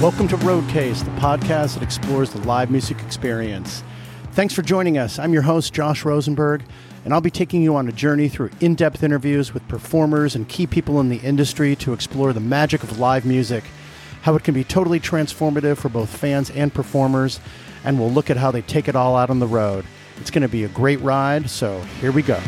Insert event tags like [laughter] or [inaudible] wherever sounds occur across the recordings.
Welcome to Roadcase, the podcast that explores the live music experience. Thanks for joining us. I'm your host, Josh Rosenberg, and I'll be taking you on a journey through in depth interviews with performers and key people in the industry to explore the magic of live music, how it can be totally transformative for both fans and performers, and we'll look at how they take it all out on the road. It's going to be a great ride, so here we go.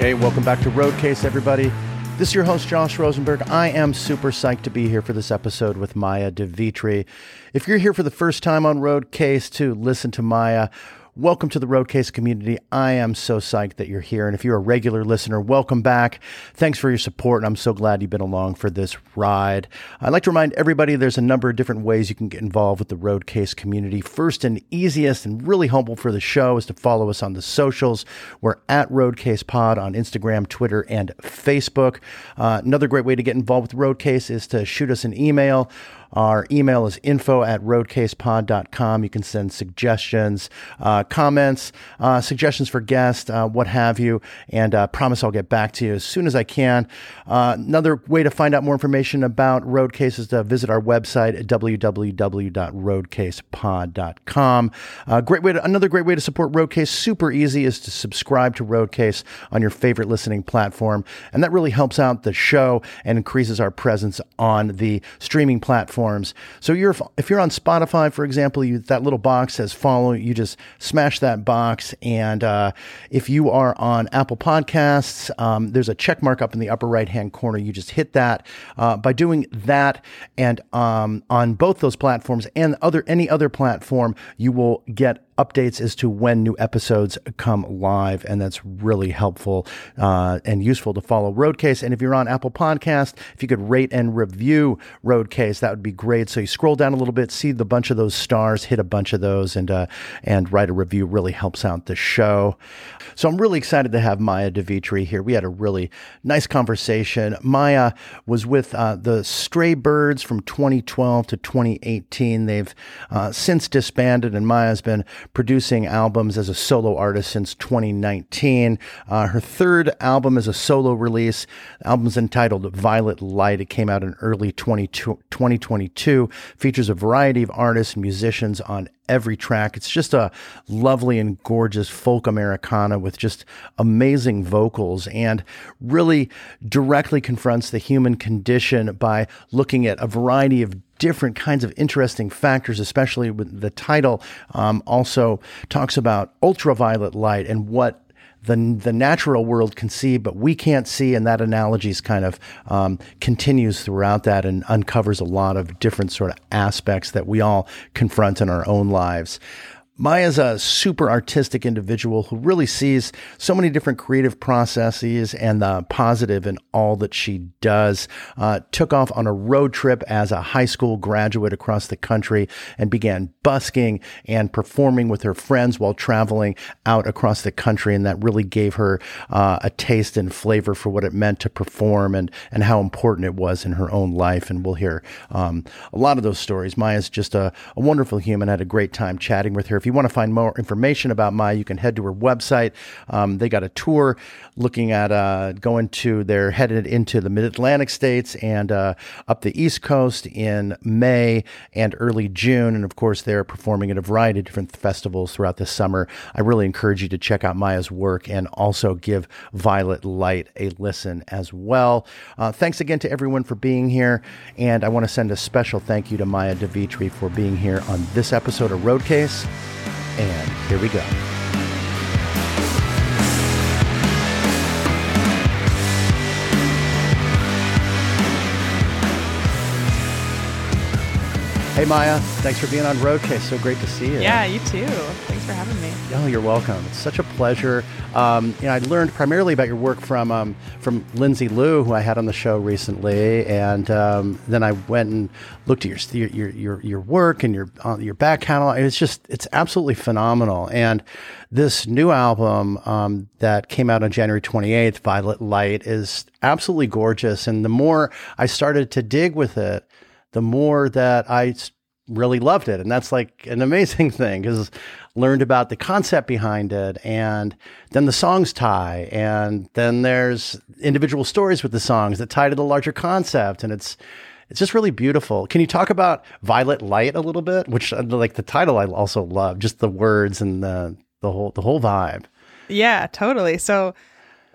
Okay, welcome back to Roadcase, everybody. This is your host, Josh Rosenberg. I am super psyched to be here for this episode with Maya de Vitry. If you're here for the first time on Roadcase to listen to Maya, Welcome to the Roadcase community. I am so psyched that you're here. And if you're a regular listener, welcome back. Thanks for your support. And I'm so glad you've been along for this ride. I'd like to remind everybody there's a number of different ways you can get involved with the Roadcase community. First and easiest and really humble for the show is to follow us on the socials. We're at Roadcase Pod on Instagram, Twitter, and Facebook. Uh, another great way to get involved with Roadcase is to shoot us an email. Our email is info at roadcasepod.com. You can send suggestions, uh, comments, uh, suggestions for guests, uh, what have you, and uh, promise I'll get back to you as soon as I can. Uh, another way to find out more information about Roadcase is to visit our website at www.roadcasepod.com. Uh, great way to, another great way to support Roadcase, super easy, is to subscribe to Roadcase on your favorite listening platform. And that really helps out the show and increases our presence on the streaming platform platforms. So you're if you're on Spotify, for example, you, that little box says follow. You just smash that box, and uh, if you are on Apple Podcasts, um, there's a check mark up in the upper right hand corner. You just hit that. Uh, by doing that, and um, on both those platforms and other any other platform, you will get updates as to when new episodes come live, and that's really helpful uh, and useful to follow Roadcase. And if you're on Apple Podcast, if you could rate and review Roadcase, that would be great. So you scroll down a little bit, see the bunch of those stars, hit a bunch of those, and uh, and write a review. Really helps out the show. So I'm really excited to have Maya de Vitry here. We had a really nice conversation. Maya was with uh, the Stray Birds from 2012 to 2018. They've uh, since disbanded, and Maya's been producing albums as a solo artist since 2019. Uh, her third album is a solo release. The album's entitled Violet Light. It came out in early 2022. Features a variety of artists and musicians on every track. It's just a lovely and gorgeous folk Americana with just amazing vocals and really directly confronts the human condition by looking at a variety of different kinds of interesting factors, especially with the title um, also talks about ultraviolet light and what the the natural world can see, but we can't see, and that analogy is kind of um, continues throughout that and uncovers a lot of different sort of aspects that we all confront in our own lives. Maya's a super artistic individual who really sees so many different creative processes and the positive in all that she does. Uh, took off on a road trip as a high school graduate across the country and began busking and performing with her friends while traveling out across the country. And that really gave her uh, a taste and flavor for what it meant to perform and, and how important it was in her own life. And we'll hear um, a lot of those stories. Maya's just a, a wonderful human. I had a great time chatting with her. If you want to find more information about Maya, you can head to her website. Um, they got a tour looking at uh, going to, they're headed into the mid Atlantic states and uh, up the East Coast in May and early June. And of course, they're performing at a variety of different festivals throughout the summer. I really encourage you to check out Maya's work and also give Violet Light a listen as well. Uh, thanks again to everyone for being here. And I want to send a special thank you to Maya de Vitry for being here on this episode of Roadcase. And here we go. Hey Maya, thanks for being on Roadcase. So great to see you. Yeah, you too. Thanks for having me. Oh, you're welcome. It's such a pleasure. Um, you know, I learned primarily about your work from um, from Lindsay Lou, who I had on the show recently, and um, then I went and looked at your your your, your work and your uh, your back catalog. It's just it's absolutely phenomenal. And this new album um, that came out on January 28th, Violet Light, is absolutely gorgeous. And the more I started to dig with it the more that I really loved it. And that's like an amazing [laughs] thing because learned about the concept behind it and then the songs tie and then there's individual stories with the songs that tie to the larger concept and it's it's just really beautiful. Can you talk about Violet Light a little bit? Which uh, like the title I also love, just the words and the the whole the whole vibe. Yeah, totally. So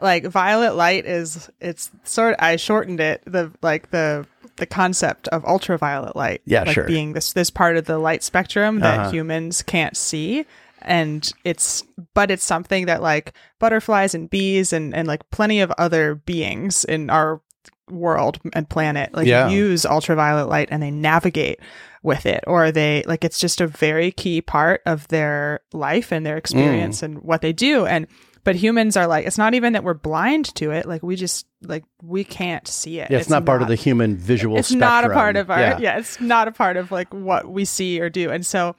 like Violet Light is it's sort of I shortened it the like the the concept of ultraviolet light. Yeah, like sure. Being this this part of the light spectrum that Uh-huh. humans can't see. And it's but it's something that like butterflies and bees and, and like plenty of other beings in our world and planet like Yeah. use ultraviolet light and they navigate with it or they like it's just a very key part of their life and their experience Mm. and what they do and but humans are like it's not even that we're blind to it like we just like we can't see it Yeah, it's, not part of the human visual it's not a part of our Yeah. yeah. it's not a part of like what we see or do and so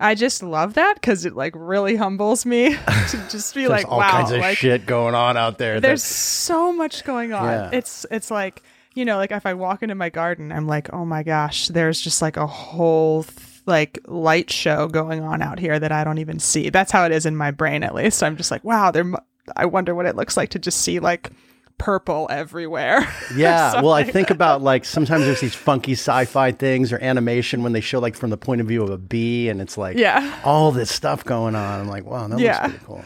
i just love that because it like really humbles me [laughs] to just be like all wow kinds of like shit going on out there. that- there's so much going on Yeah. it's it's like you know like if i walk into my garden i'm like oh my gosh there's just like a whole th- like light show going on out here that i don't even see that's how it is in my brain at least i'm just like wow there i wonder what it looks like to just see like purple everywhere [laughs] Yeah, well, I think about like sometimes there's these funky sci-fi things or animation when they show like from the point of view of a bee, and it's like Yeah. all this stuff going on. I'm like, wow, that Yeah. looks pretty cool.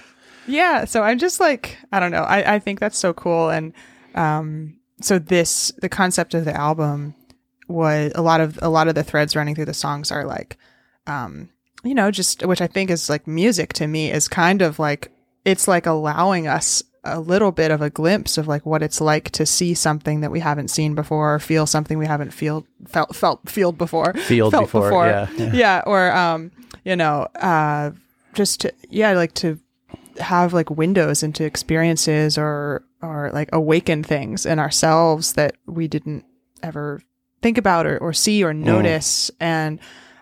yeah so i'm just like i don't know i, I think that's so cool and um so this the concept of the album was a lot of a lot of the threads running through the songs are like um you know just which i think is like music to me is kind of like it's like allowing us a little bit of a glimpse of like what it's like to see something that we haven't seen before or feel something we haven't feel felt felt felt before Field felt before, yeah, yeah. [laughs] yeah or um you know uh just to, yeah like to have like windows into experiences or or like awaken things in ourselves that we didn't ever think about or, or see or notice. And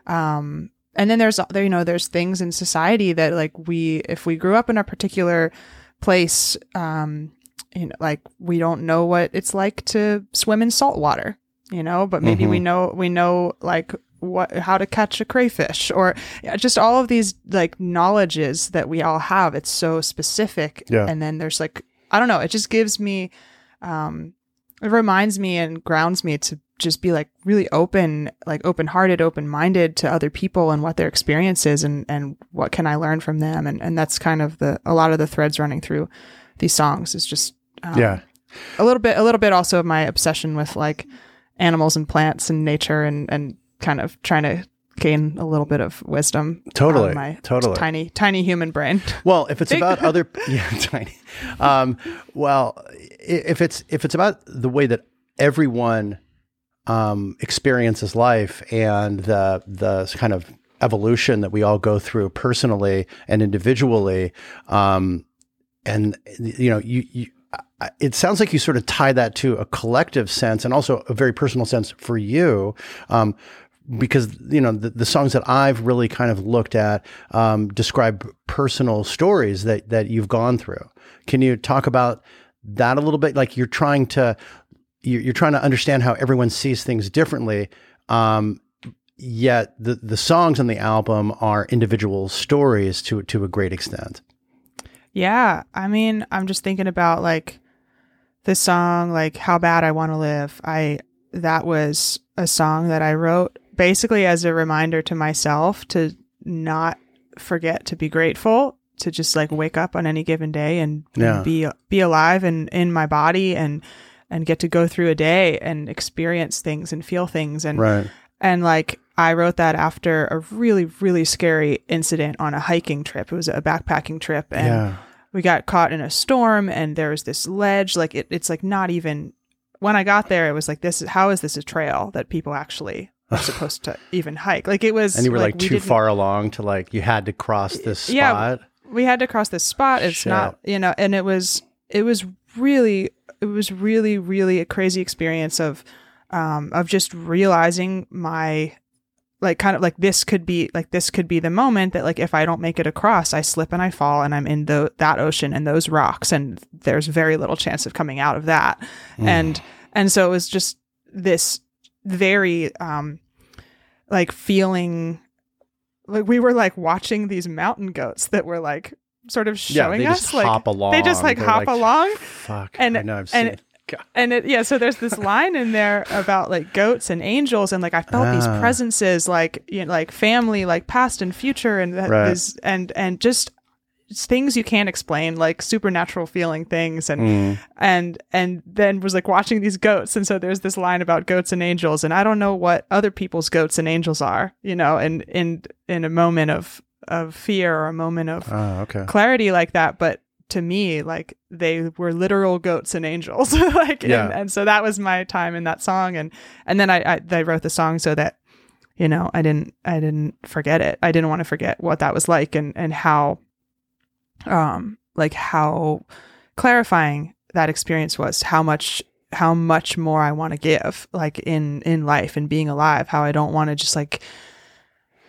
um and then there's there you know there's things in society that like we if we grew up in a particular place um you know like we don't know what it's like to swim in salt water you know but maybe we know we know like what how to catch a crayfish or just all of these like knowledges that we all have. It's so specific. Yeah. and then there's like i don't know. It just gives me um it reminds me and grounds me to just be like really open like open hearted open minded to other people and what their experience is and and what can i learn from them. And and that's kind of the a lot of the threads running through these songs is just um, yeah, a little bit a little bit also of my obsession with like animals and plants and nature and and kind of trying to gain a little bit of wisdom Totally, my totally. tiny tiny human brain. Well, if it's about other, [laughs] yeah, tiny. Um, well, if it's if it's about the way that everyone um, experiences life and the the kind of evolution that we all go through personally and individually, um, and you know, you, you it sounds like you sort of tie that to a collective sense and also a very personal sense for you. Um, because you know the, the songs that I've really kind of looked at um, describe personal stories that that you've gone through. Can you talk about that a little bit? Like you're trying to you're, you're trying to understand how everyone sees things differently. Um, yet the the songs on the album are individual stories to to a great extent. Yeah, I mean, I'm just thinking about like this song, like "How Bad I Want to Live." I that was a song that I wrote basically as a reminder to myself to not forget to be grateful, to just like wake up on any given day and, and be be alive and in my body and and get to go through a day and experience things and feel things and Right. and like I wrote that after a really, really scary incident on a hiking trip. It was a backpacking trip. And Yeah. we got caught in a storm and there was this ledge. Like it, it's like not even when I got there, it was like this is how is this a trail that people actually are [laughs] supposed to even hike? Like it was And you were like, we too didn't- far along to like you had to cross this Yeah. spot. we had to cross this spot. It's Shit. not, you know, and it was, it was really, it was really, really a crazy experience of, um, of just realizing my, like, kind of like this could be, like, this could be the moment that, like, if I don't make it across, I slip and I fall and I'm in the, that ocean and those rocks and there's very little chance of coming out of that. And, and so it was just this very, um, like feeling like we were like watching these mountain goats that were like sort of Yeah, showing they us like hop along. they just like They're hop like, along Fuck. And- I know. I've and-. God. and it, yeah so there's this line in there about like goats and angels and like i felt these Ah. presences like you know like family like past and future and that Right. is and and just things you can't explain like supernatural feeling things and Mm. and and then was like watching these goats and so there's this line about goats and angels and i don't know what other people's goats and angels are you know and in in a moment of of fear or a moment of Oh, okay. clarity like that but to me like they were literal goats and angels [laughs] like Yeah. and, and so that was my time in that song and and then I, I I wrote the song so that you know I didn't I didn't forget it I didn't want to forget what that was like and and how um like how clarifying that experience was how much how much more I want to give like in in life and being alive how I don't want to just like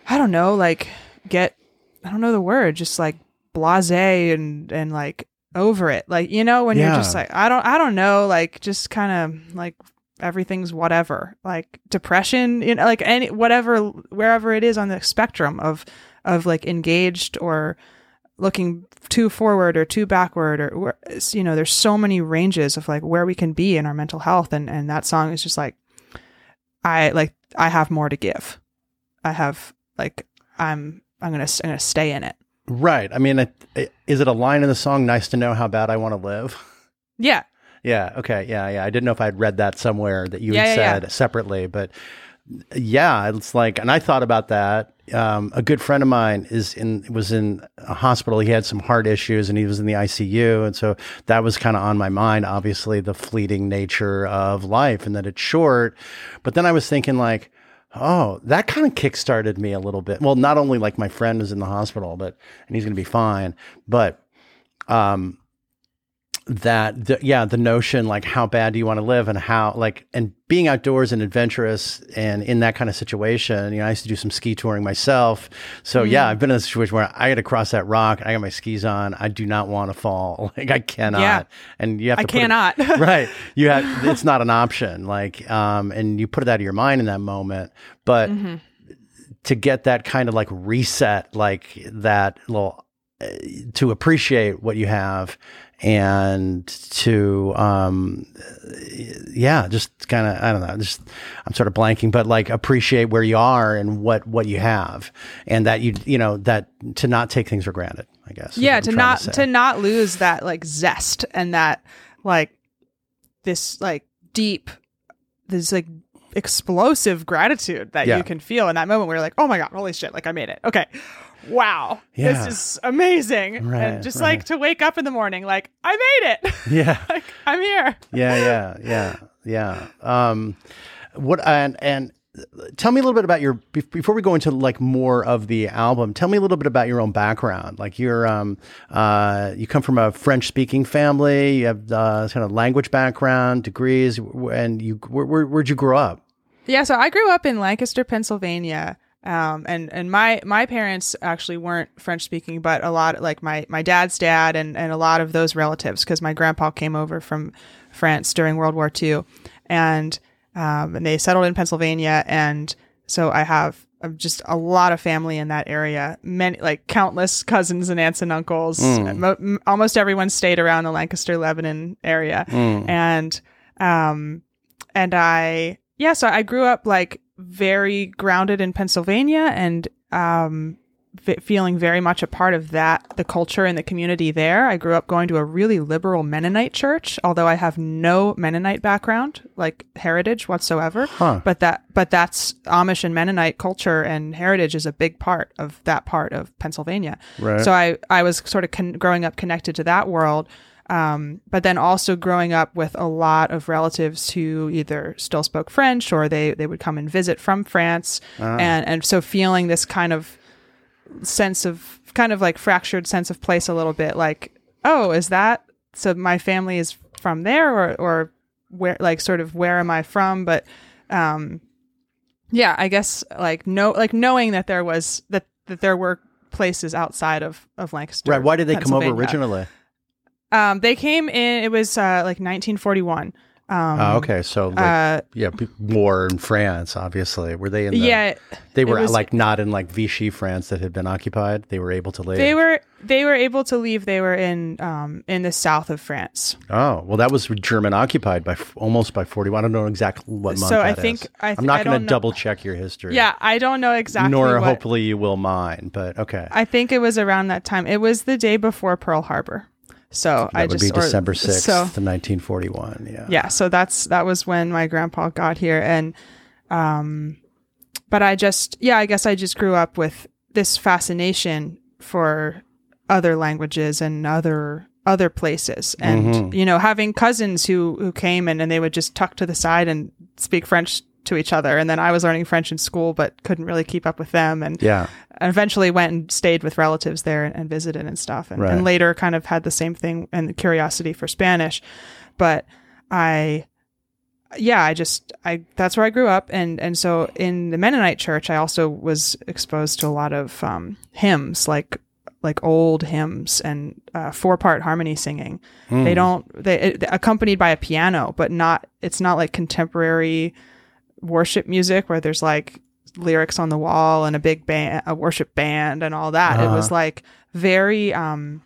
I don't know like get I don't know the word just like blasé and and like over it. Like you know when you're just like I don't I don't know like just kind of like everything's whatever. Like depression you know like any whatever wherever it is on the spectrum of of like engaged or looking too forward or too backward or you know there's so many ranges of like where we can be in our mental health and and that song is just like i like i have more to give. I have like i'm i'm gonna i'm gonna stay in it Right. I mean, it, it, is it a line in the song? Nice to know how bad I want to live. yeah Yeah. Okay. Yeah. Yeah. I didn't know if I'd read that somewhere that you Yeah, had yeah, said separately, but yeah, it's like, and I thought about that. Um, a good friend of mine is in was in a hospital. He had some heart issues, and he was in the ICU, and so that was kind of on my mind. Obviously, the fleeting nature of life, and that it's short. But then I was thinking, like, oh, that kind of kickstarted me a little bit. Well, not only like my friend is in the hospital, but and he's going to be fine, but um that the, yeah the notion like how bad do you want to live and how like and being outdoors and adventurous and in that kind of situation you know i used to do some ski touring myself. So yeah i've been in a situation where i got to cross that rock i got my skis on i do not want to fall. [laughs] Like i cannot. Yeah. and you have to i put it- cannot. [laughs] Right. You have it's not an option. Like um and you put it out of your mind in that moment. But Mm-hmm. to get that kind of like reset like that little uh, to appreciate what you have and to um yeah just kind of i don't know just i'm sort of blanking but like appreciate where you are and what what you have and that you you know that to not take things for granted i guess yeah to not say. to not lose that like zest and that like this like deep this like explosive gratitude that Yeah. you can feel in that moment where you're like oh my god holy shit like i made it okay wow Yeah. this is amazing Right, and just right. like to wake up in the morning like i made it [laughs] yeah like i'm here yeah, yeah, yeah, yeah. Um, what and and tell me a little bit about your before we go into like more of the album. Tell me a little bit about your own background. Like you're um uh you come from a French speaking family. You have uh, kind of language background, degrees, and you where, where where'd you grow up? Yeah, so I grew up in Lancaster, Pennsylvania. Um, and, and my, my parents actually weren't French speaking, but a lot like my, my dad's dad and, and a lot of those relatives, cause my grandpa came over from France during World War II and, um, and they settled in Pennsylvania. And so I have uh, just a lot of family in that area, many, like countless cousins and aunts and uncles. Mo- almost everyone stayed around the Lancaster, Lebanon area. And, um, and I yeah, so I grew up like very grounded in Pennsylvania and um v- feeling very much a part of that the culture and the community there. I grew up going to a really liberal Mennonite church, although I have no Mennonite background, like heritage whatsoever. Huh. But that but that's Amish and Mennonite culture and heritage is a big part of that part of Pennsylvania. Right. So I I was sort of con- growing up connected to that world. Um, but then also growing up with a lot of relatives who either still spoke French or they, they would come and visit from France. And, and so feeling this kind of sense of kind of like fractured sense of place a little bit like, oh, is that so my family is from there or, or where, like sort of where am I from? But, um, yeah, I guess like no, like knowing that there was that, that there were places outside of, of Lancaster. Right. Why did they come over originally? Um, they came in. It was uh, like 1941. Um, Oh, okay, so like, uh, yeah, war in France, obviously. Were they in the? yeah, they were was- like not in like Vichy France that had been occupied. They were able to leave. they were they were able to leave. They were in um, in the south of France. Oh well, that was German occupied by almost by forty one. I don't know exactly what month. So I think- is. I th- I'm not going to double check your history. Yeah, I don't know exactly. nor what, hopefully you will mine. But okay, I think it was around that time. It was the day before Pearl Harbor. So that I would just be December sixth, So 1941. Yeah. yeah, so that's that was when my grandpa got here, and um, but I just yeah, I guess I just grew up with this fascination for other languages and other other places, and Mhm. you know, having cousins who who came in and they would just tuck to the side and speak French to each other, and then I was learning French in school, but couldn't really keep up with them, and Yeah. and eventually went and stayed with relatives there and, and visited and stuff and, Right. and later kind of had the same thing and the curiosity for spanish but i yeah i just i that's where i grew up and and so in the mennonite church i also was exposed to a lot of um, hymns like like old hymns and uh, four part harmony singing Hmm. they don't they it, accompanied by a piano but not it's not like contemporary worship music where there's like lyrics on the wall and a big band a worship band and all that it was Uh-huh. like very um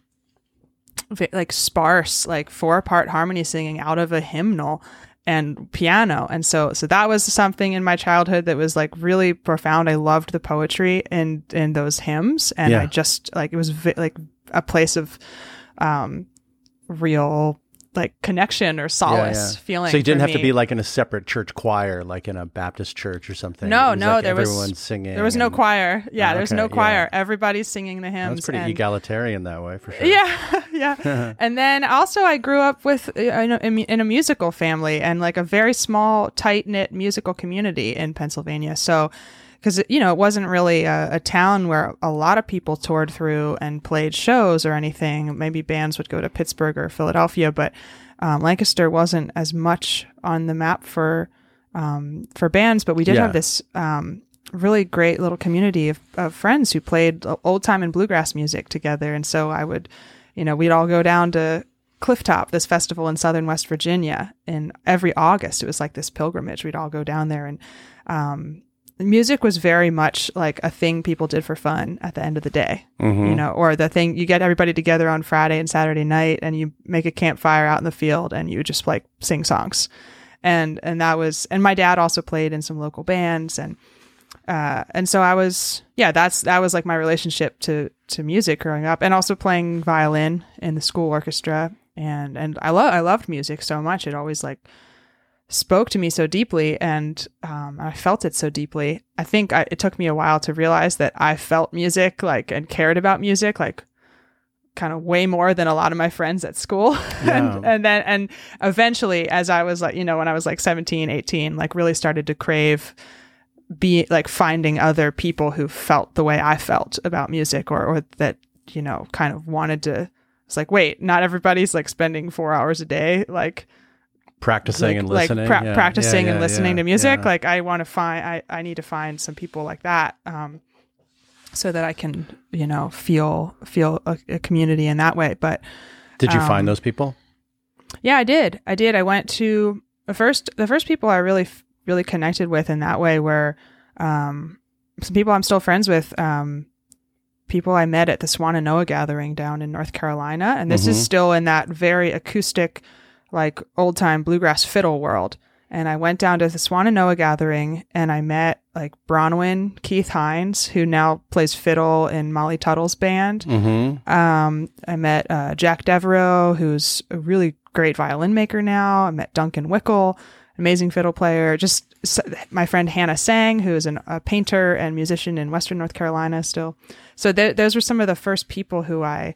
ve- like sparse like four part harmony singing out of a hymnal and piano and so so that was something in my childhood that was like really profound i loved the poetry in in those hymns and Yeah. i just like it was vi- like a place of um real like connection or solace feeling So you didn't have to be like in a separate church choir, like in a Baptist church or something. No, was no, like there was- everyone singing. there was no choir yeah Oh, there's okay, no yeah. choir everybody's singing the hymns That's pretty and- egalitarian that way for sure. Yeah, [laughs] yeah. [laughs] and then also, I grew up with uh, in a, in a musical family and like a very small, tight knit musical community in Pennsylvania. So, because you know, it wasn't really a, a town where a lot of people toured through and played shows or anything. Maybe bands would go to Pittsburgh or Philadelphia, but um, Lancaster wasn't as much on the map for um, for bands. But we did Yeah. have this. Um, really great little community of, of friends who played old time and bluegrass music together. And so I would, you know, we'd all go down to Clifftop, this festival in southern West Virginia, and every August it was like this pilgrimage. We'd all go down there, and um, music was very much like a thing people did for fun at the end of the day, Mhm. you know, or the thing you get everybody together on Friday and Saturday night, and you make a campfire out in the field, and you just like sing songs, and and that was, and my dad also played in some local bands, and uh, and so I was, yeah, that's that was like my relationship to to music growing up, and also playing violin in the school orchestra, and and I love I loved music so much. It always like spoke to me so deeply, and um, I felt it so deeply. I think I, it took me a while to realize that I felt music like and cared about music like kind of way more than a lot of my friends at school [laughs] and, Yeah. and then and eventually as i was like you know when i was like 17 18 like really started to crave be like finding other people who felt the way I felt about music or, or that, you know, kind of wanted to, it's like, wait, not everybody's like spending four hours a day, like, Practicing like, and like listening. pra- Yeah, practicing yeah, and listening yeah, to music. yeah. Like I want to find, I, I need to find some people like that. Um, so that I can, you know, feel, feel a, a community in that way. But Did you um, find those people? yeah, I did. I did. I went to the first the first people I really really connected with in that way were um, some people I'm still friends with. Um, people I met at the Swannanoa gathering down in North Carolina, and this Mhm. is still in that very acoustic, like old time bluegrass fiddle world. And I went down to the Swannanoa gathering, and I met like Bronwyn Keith Hynes, who now plays fiddle in Molly Tuttle's band. Mm-hmm. Um, I met uh, Jack Devereaux, who's a really great violin maker now. I met Duncan Wickel, amazing fiddle player. Just s- my friend Hannah Seng, who is an, a painter and musician in Western North Carolina still. So th- those were some of the first people who I,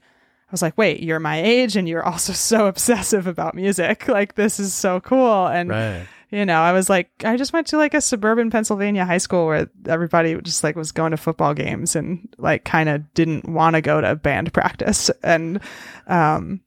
I was like, wait, you're my age and you're also [laughs] so obsessive about music. Like this is so cool. And Right. you know, I was like, I just went to like a suburban Pennsylvania high school where everybody just like was going to football games and like kind of didn't want to go to band [laughs] practice. And, um,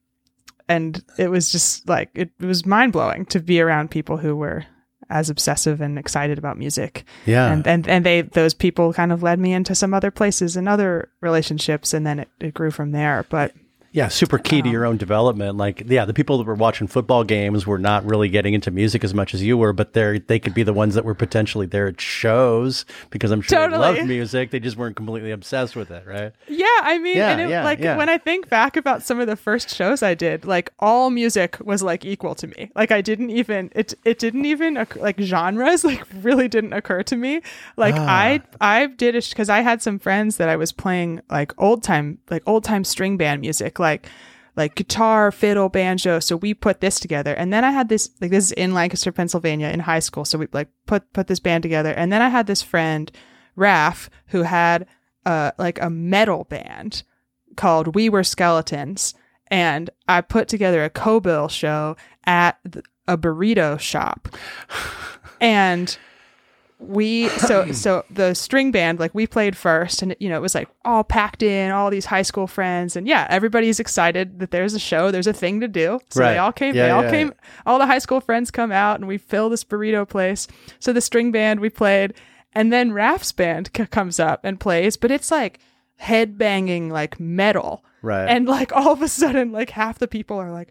and it was just like, it, it was mind blowing to be around people who were as obsessive and excited about music. Yeah. And, and, and they, those people kind of led me into some other places and other relationships. And then it, it grew from there. But Yeah, super key to your own development. Like, yeah, the people that were watching football games were not really getting into music as much as you were, but they they could be the ones that were potentially there at shows because I'm sure they loved music. They just weren't completely obsessed with it, right? Yeah, I mean, Yeah, and it, yeah, like yeah. when I think back about some of the first shows I did, like all music was like equal to me. Like I didn't even it it didn't even like genres [laughs] like really didn't occur to me. Like Ah. I I did it because I had some friends that I was playing like old time like old time string band music like like like guitar, fiddle, banjo. So we put this together. And then I had this like this is in Lancaster, Pennsylvania in high school. So we like put put this band together. And then I had this friend, Raph, who had uh like a metal band called We Were Skeletons. And I put together a co-bill show at a burrito shop. [laughs] And we so [clears throat] so the string band like we played first and you know it was like all packed in all these high school friends and yeah everybody's excited that there's a show there's a thing to do so Right. they all came Yeah, they all yeah, came all the high school friends come out and we fill this burrito place so the string band we played and then Raph's band c- comes up and plays but it's like head banging like metal Right. and like all of a sudden like half the people are like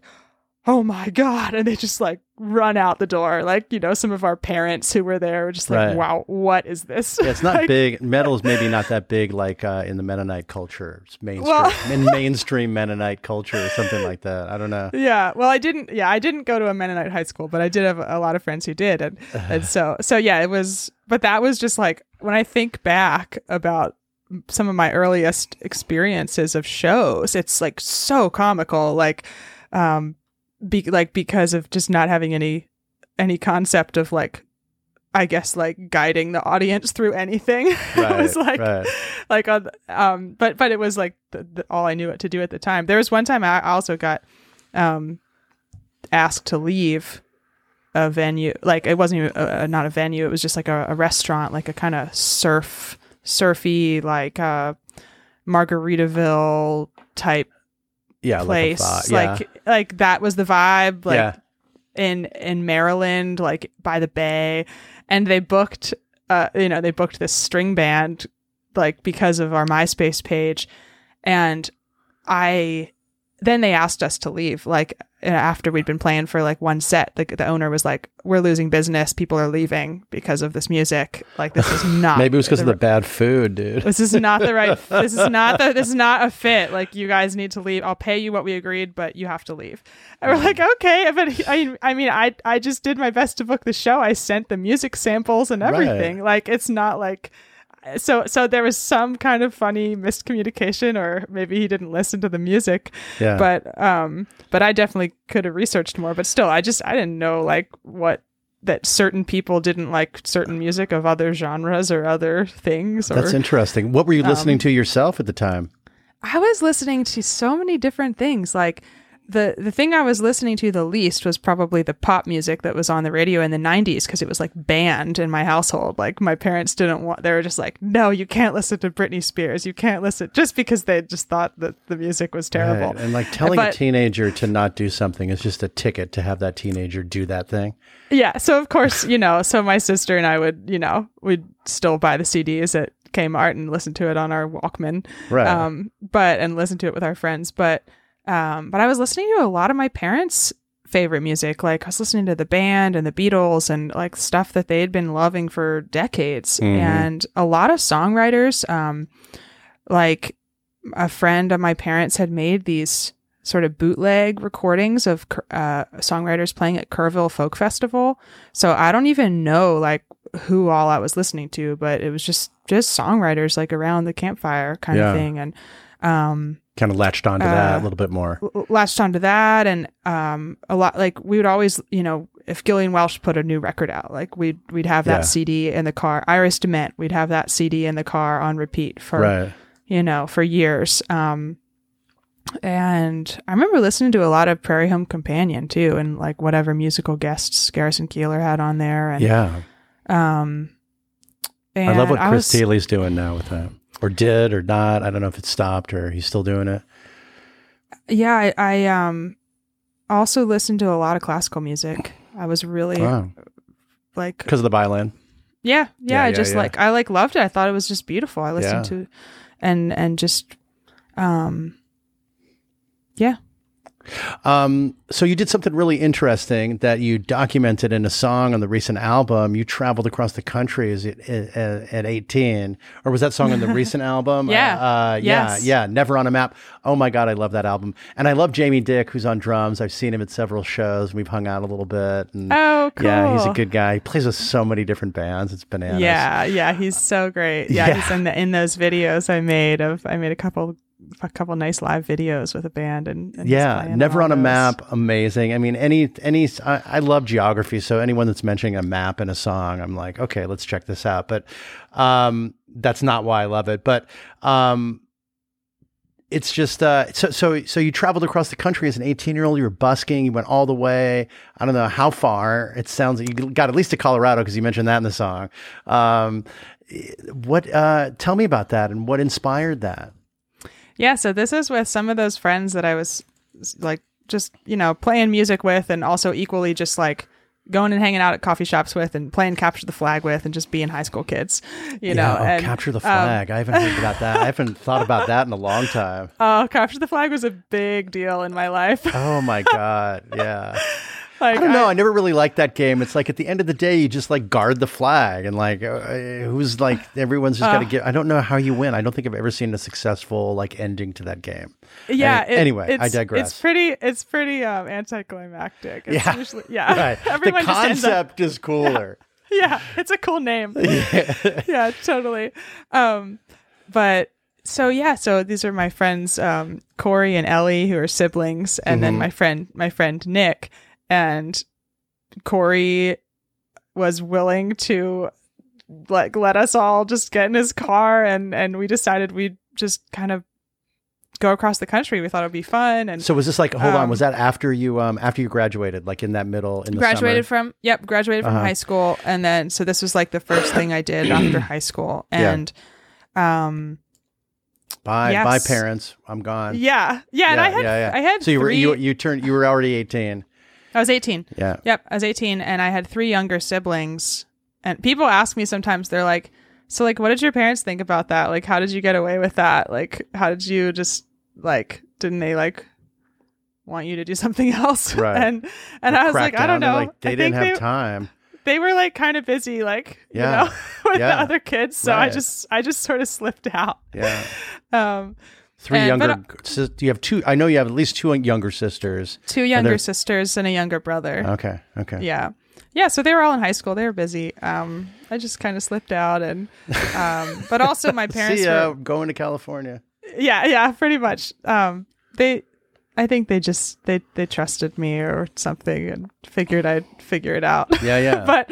oh my god and they just like run out the door like you know some of our parents who were there were just like Right. wow what is this Yeah, it's not [laughs] Like, big. Metal is maybe not that big, like uh, in the Mennonite culture, it's mainstream, Well- [laughs] in mainstream Mennonite culture or something like that. I don't know. yeah well i didn't yeah i didn't go to a mennonite high school but i did have a lot of friends who did and, and [sighs] so so yeah it was but that was just like when i think back about some of my earliest experiences of shows it's like so comical like um be like because of just not having any any concept of like i guess like guiding the audience through anything [laughs] it was like right. like on um but but it was like the, the, all i knew what to do at the time there was one time i also got um asked to leave a venue like it wasn't even uh, not a venue it was just like a, a restaurant like a kind of surf surfy like uh margaritaville type Yeah, place like, a yeah. like like that was the vibe like yeah. in in Maryland, like by the bay, and they booked, uh, you know, they booked this string band, like because of our MySpace page, and I, then they asked us to leave, like after we'd been playing for like one set, the the owner was like, "We're losing business. People are leaving because of this music. Like this is [laughs] not Maybe it was because of the bad food, dude. this is not the right [laughs] this is not the this is not a fit like you guys need to leave i'll pay you what we agreed but you have to leave and we're like okay but i i mean i i just did my best to book the show i sent the music samples and Right. everything like it's not like so so there was some kind of funny miscommunication or maybe he didn't listen to the music Yeah. but um but i definitely could have researched more but still i just i didn't know like what that certain people didn't like certain music of other genres or other things or That's interesting. What were you Um, listening to yourself at the time? I was listening to so many different things. Like the the thing I was listening to the least was probably the pop music that was on the radio in the 90s because it was like banned in my household. Like my parents didn't want they were just like, "No, you can't listen to Britney Spears. You can't listen." Just because they just thought that the music was terrible. Right. And like telling a teenager to not do something is just a ticket to have that teenager do that thing. Yeah, so of course, you know, so my sister and I would, you know, we'd still buy the CDs at Kmart and listen to it on our Walkman. Right. Um, but and listen to it with our friends. But um, but I was listening to a lot of my parents' favorite music. Like I was listening to the band and the Beatles and like stuff that they had been loving for decades. Mhm. And a lot of songwriters, um, like a friend of my parents had made these sort of bootleg recordings of uh, songwriters playing at Kerrville Folk Festival. So I don't even know like who all I was listening to, but it was just just songwriters like around the campfire kind Yeah. of thing, and um, Kind of latched onto that Uh, a little bit more. latched onto that, and um, a lot like we would always, you know, if Gillian Welch put a new record out, like we'd we'd have that Yeah. CD in the car. Iris DeMent, we'd have that CD in the car on repeat for Right. you know, for years. Um, and I remember listening to a lot of Prairie Home Companion too, and like whatever musical guests Garrison Keillor had on there. And, Yeah. Um, and I love what Chris was- Thile's doing now with that. Or did or not. I don't know if it stopped or he's still doing it. Yeah, I, I um also listened to a lot of classical music. I was really Wow. like, Because of the violin. yeah, yeah. Yeah, I yeah, just yeah. like I like loved it. I thought it was just beautiful. I listened to, and and just um Yeah. Um, so you did something really interesting that you documented in a song on the recent album. You traveled across the country as it, at, at 18, or was that song on the [laughs] recent album? Yeah. Uh, yeah, Yes. yeah. Never on a map. Oh my God, I love that album. And I love Jamie Dick, who's on drums. I've seen him at several shows. We've hung out a little bit. And Oh, Yeah, he's a good guy. He plays with so many different bands. It's bananas. Yeah, yeah, he's so great. Yeah, Yeah. he's in the, in those videos I made of I made a couple a couple nice live videos with a band and, and Yeah, never on a those. map. Amazing. I mean, any any. I, I love geography, so anyone that's mentioning a map in a song, I'm like, okay, let's check this out. But um, that's not why I love it. But um, it's just uh, so so so. You traveled across the country as an 18 year old. You were busking. You went all the way. I don't know how far. It sounds like you got at least to Colorado because you mentioned that in the song. Um, what? Uh, tell me about that and what inspired that. Yeah, so this is with some of those friends that I was like just, you know, playing music with and also equally just like going and hanging out at coffee shops with and playing capture the flag with and just being high school kids, you know. Oh, and, capture the um, flag. I haven't heard about that. I haven't [laughs] thought about that in a long time. Oh, capture the flag was a big deal in my life. Oh my [laughs] god, yeah. Like I don't know. I never really liked that game. It's like at the end of the day, you just like guard the flag, and like uh, who's like everyone's just got to get. I don't know how you win. I don't think I've ever seen a successful like ending to that game. yeah. Any- anyway, I it's- digress. It's pretty. It's pretty um, anticlimactic. It's Yeah. usually, [laughs] yeah. Right. the Everyone up concept is cooler. [laughs] yeah, it's a cool name. [laughs] yeah. yeah totally. Um, but so yeah, so these are my friends, um, Corey and Ellie, who are siblings, and then Mhm. my friend, my friend Nick, and Corey was willing to like let us all just get in his car, and and we decided we'd just kind of go across the country. We thought it'd be fun, and So was this like? Hold on. Um, Was that after you um after you graduated? Like in that middle in the graduated summer? from yep graduated from Uh-huh. high school and then so this was like the first thing i did [clears throat] after high school Yeah. and um Bye, Yes. bye, parents. I'm gone. yeah yeah, and i had yeah, yeah. i had So you were three you you turned you were already 18. I was 18 Yeah. yep i was 18 and i had three younger siblings and people ask me sometimes they're like so like what did your parents think about that like how did you get away with that like how did you just like didn't they like want you to do [laughs] something else [laughs] Right. and and i was like i don't know Like they I didn't have they, time. they were like kind of busy like Yeah. you know [laughs] with Yeah. the other kids so i just i just sort of slipped out Yeah. um Three And- younger. sis- you have two. I know you have at least two younger sisters. two younger sisters and a younger brother Okay. Okay. yeah yeah so they were all in high school they were busy um i just kind of slipped out and um [laughs] but also my parents See were Going to California. yeah yeah pretty much um they i think they just they they trusted me or something and figured i'd figure it out Yeah. Yeah. [laughs] but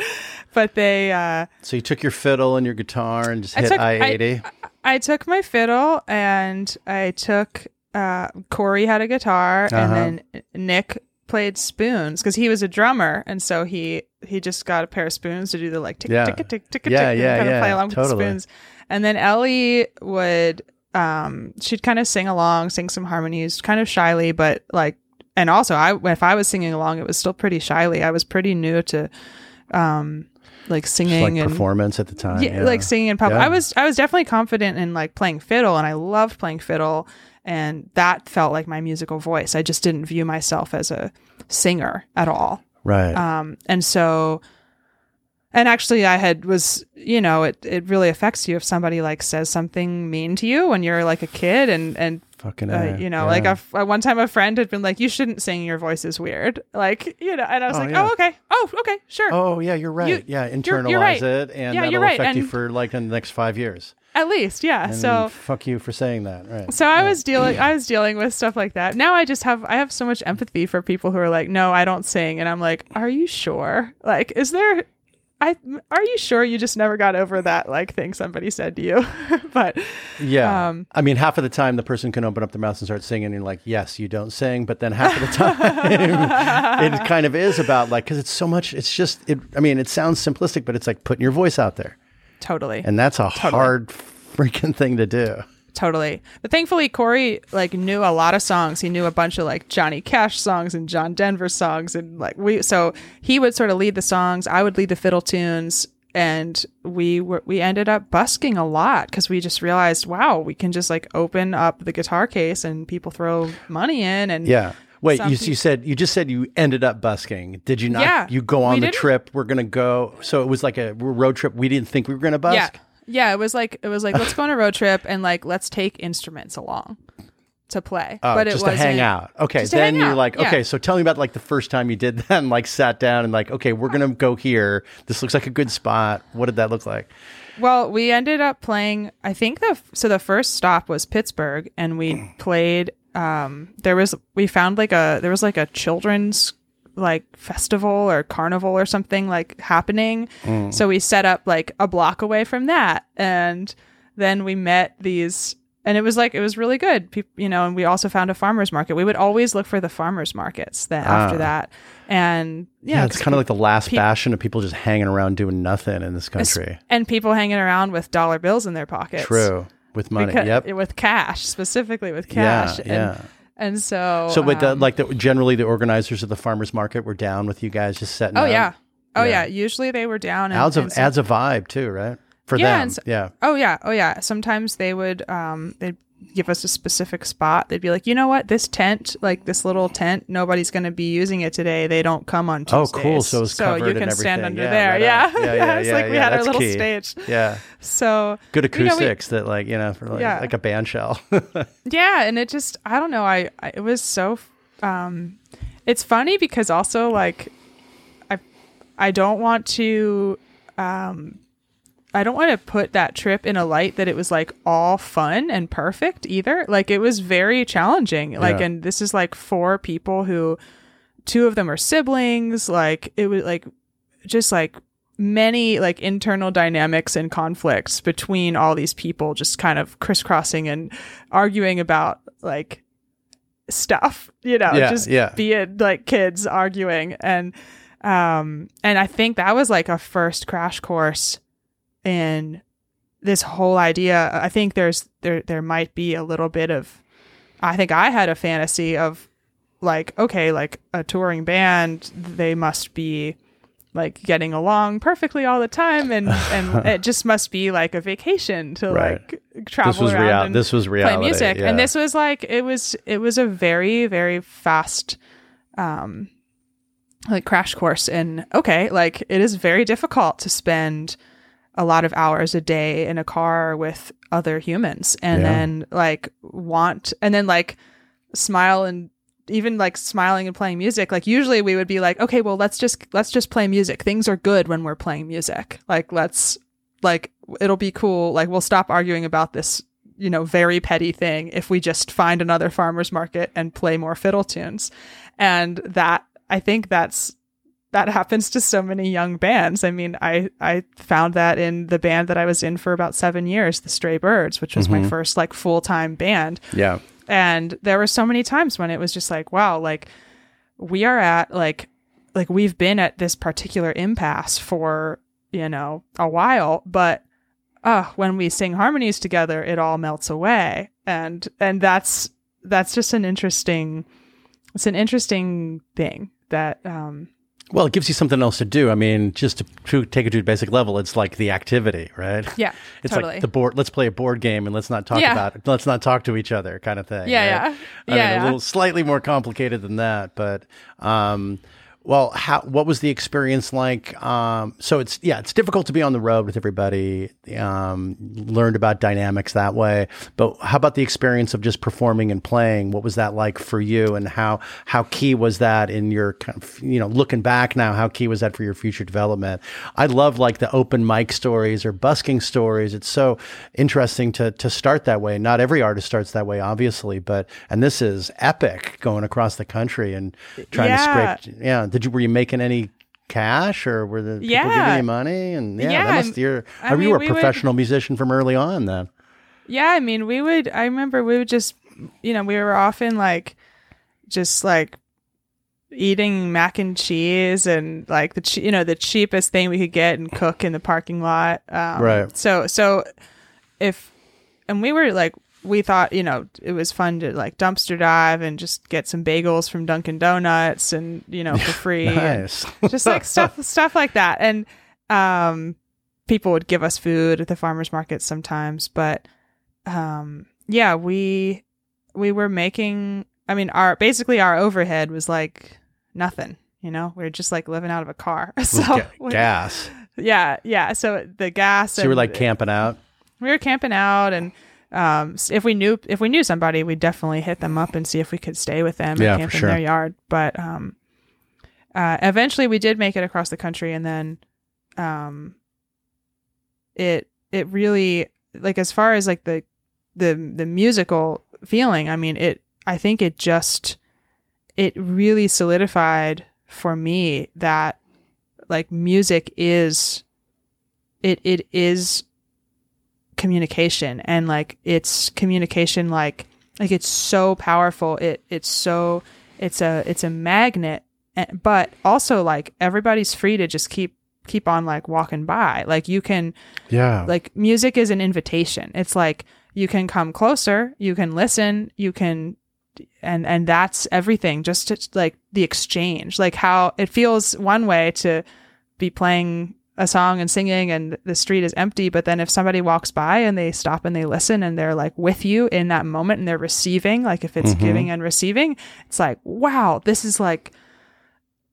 but they uh so you took your fiddle and your guitar and just I hit I eighty. I took my fiddle and I took uh Corey had a guitar Uh-huh. and then Nick played spoons because he was a drummer and so he he just got a pair of spoons to do the like tick Yeah. tick tick tick tick Yeah, tick yeah, and kind yeah, of play along with the spoons. And then Ellie would um she'd kind of sing along, sing some harmonies, kind of shyly, but like and also I if I was singing along it was still pretty shyly. I was pretty new to um like singing like and performance at the time. yeah, Yeah. like singing in public. Yeah. I was I was definitely confident in like playing fiddle and I loved playing fiddle and that felt like my musical voice. I just didn't view myself as a singer at all. right. Um and so and actually I had was you know it it really affects you if somebody like says something mean to you when you're like a kid and and Fucking. uh, you know yeah. like a, uh, one time a friend had been like you shouldn't sing your voice is weird like you know and I was Oh, like yeah. oh okay oh okay sure Oh yeah, you're right. You- yeah, you're- internalize you're right. it, and Yeah, that'll you're right, affect you and- for like in the next five years. at least yeah And so fuck you for saying that. Right. So I was dealing I was dealing with stuff like that. Now I just have I have so much empathy for people who are like, "No, I don't sing." And I'm like, "Are you sure? Like is there I are you sure you just never got over that like thing somebody said to you?" [laughs] but Yeah. Um, I mean, half of the time the person can open up their mouth and start singing, and you're like, yes, you don't sing. But then half of the [laughs] time, [laughs] it kind of is about like, because it's so much, it's just, it, I mean, it sounds simplistic, but it's like putting your voice out there. totally. And that's a hard freaking thing to do. Totally. But thankfully Corey like knew a lot of songs. He knew a bunch of like Johnny Cash songs and John Denver songs and like we so he would sort of lead the songs, I would lead the fiddle tunes and we were we ended up busking a lot because we just realized, wow, we can just like open up the guitar case and people throw money in and Yeah. Wait, you, you said you just said you ended up busking. Did you not? Yeah, you go on the didn't- trip. We're gonna go. So it was like a road trip. We didn't think we were gonna busk. Yeah. Yeah, it was like it was like let's go on a road trip and like let's take instruments along to play. Oh, but it just to hang out. Okay, then you're out, like, yeah. okay, so tell me about like the first time you did [laughs] that and like sat down and like, okay, we're gonna go here. This looks like a good spot. What did that look like? Well, we ended up playing. I think the so the first stop was Pittsburgh, and we played. Um, there was we found like a there was like a children's like festival or carnival or something like happening. So we set up like a block away from that, and then we met these. And it was like it was really good, Peop you know. And we also found a farmers market. We would always look for the farmers markets then after Ah. that, and yeah, Yeah, it's kind of like the last pe- bastion of people just hanging around doing nothing in this country. and people hanging around with dollar bills in their pockets. True, with money. Because- yep. with cash specifically with cash Yeah, and, yeah. And so So, but the, um, like the generally the organizers of the farmers market were down with you guys just setting. oh up. yeah oh Yeah. yeah. usually they were down and, adds a some- adds a vibe too, right? For Yeah, them, so- yeah. oh yeah oh yeah sometimes they would um they'd give us a specific spot they'd be like you know what this tent like this little tent nobody's going to be using it today they don't come on Oh, cool. So it's so you can and stand under Yeah, there right yeah on. Yeah, [laughs] yeah, it's yeah, like we had our little key. stage Yeah, so good you know, we- acoustics that like you know for like, Yeah. like a band shell. [laughs] yeah and it just i don't know i, I it was so um it's funny because also like i i don't want to um i don't want to put that trip in a light that it was like all fun and perfect either like it was very challenging like Yeah. and this is like four people who two of them are siblings like it was like just like many like internal dynamics and conflicts between all these people just kind of crisscrossing and arguing about like stuff you know Yeah, just yeah. being like kids arguing and um and i think that was like a first crash course in this whole idea i think there's there there might be a little bit of i think i had a fantasy of like okay like a touring band they must be like getting along perfectly all the time and and [laughs] it just must be like a vacation to Right. like travel this was around real. and This was reality. play music yeah. and this was like it was it was a very very fast um like crash course in okay like it is very difficult to spend a lot of hours a day in a car with other humans and Yeah. then like want and then like smile and even like smiling and playing music like usually we would be like okay well let's just let's just play music. Things are good when we're playing music. Like let's like it'll be cool. Like we'll stop arguing about this you know very petty thing if we just find another farmers market and play more fiddle tunes. And that i think that's that happens to so many young bands. I mean i i found that in the band that i was in for about seven years the stray birds which was my first like full-time band. Yeah. and there were so many times when it was just like wow like we are at like like we've been at this particular impasse for you know a while but uh when we sing harmonies together it all melts away. And and that's that's just an interesting it's an interesting thing that um Well, it gives you something else to do. I mean, just to, to take it to a basic level, it's like the activity, right? yeah [laughs] It's totally like the board. Let's play a board game and let's not talk Yeah. about it. Let's not talk to each other, kind of thing. Yeah, right? yeah. I Yeah, mean, yeah. a little slightly more complicated than that, but um, well, how? What was the experience like? Um, so it's yeah, it's difficult to be on the road with everybody. Um, learned about dynamics that way, but how about the experience of just performing and playing? What was that like for you, and how how key was that in your kind of you know looking back now? How key was that for your future development? I love like the open mic stories or busking stories. It's so interesting to to start that way. Not every artist starts that way, obviously, but and this is epic going across the country and trying Yeah. to scrape. Yeah, did you were you making any cash or were the people Yeah. giving you money? And yeah, Yeah, that must you're I you mean, were a we would- professional musician from early on then. Yeah, I mean, we would. I remember we would just, you know, we were often like, just like eating mac and cheese and like the che- you know the cheapest thing we could get and cook in the parking lot. Um, Right. So so if and we were like we thought you know it was fun to like dumpster dive and just get some bagels from Dunkin' Donuts and you know for [laughs] free. Nice. [laughs] just like stuff [laughs] stuff like that and um people would give us food at the farmers market sometimes, but um, yeah, we we were making. I mean, our basically our overhead was like nothing. You know, We are just like living out of a car. So Ga- gas. yeah, yeah. So the gas. So you were like camping out. we were camping out and um, if we knew if we knew somebody we'd definitely hit them up and see if we could stay with them Yeah, and camp sure. in their yard but um, uh, eventually we did make it across the country and then um, it it really like as far as like the the the musical feeling i mean it i think it just it really solidified for me that like music is it it is communication. And like it's communication like like it's so powerful. It it's so it's a it's a magnet. Eh, but also like everybody's free to just keep keep on like walking by. Like you can Yeah. like music is an invitation. It's like you can come closer you can listen you can and and that's everything. Just to, like the exchange. Like how it feels one way to be playing a song and singing and the street is empty but then if somebody walks by and they stop and they listen and they're like with you in that moment and they're receiving like if it's Mhm. giving and receiving it's like wow this is like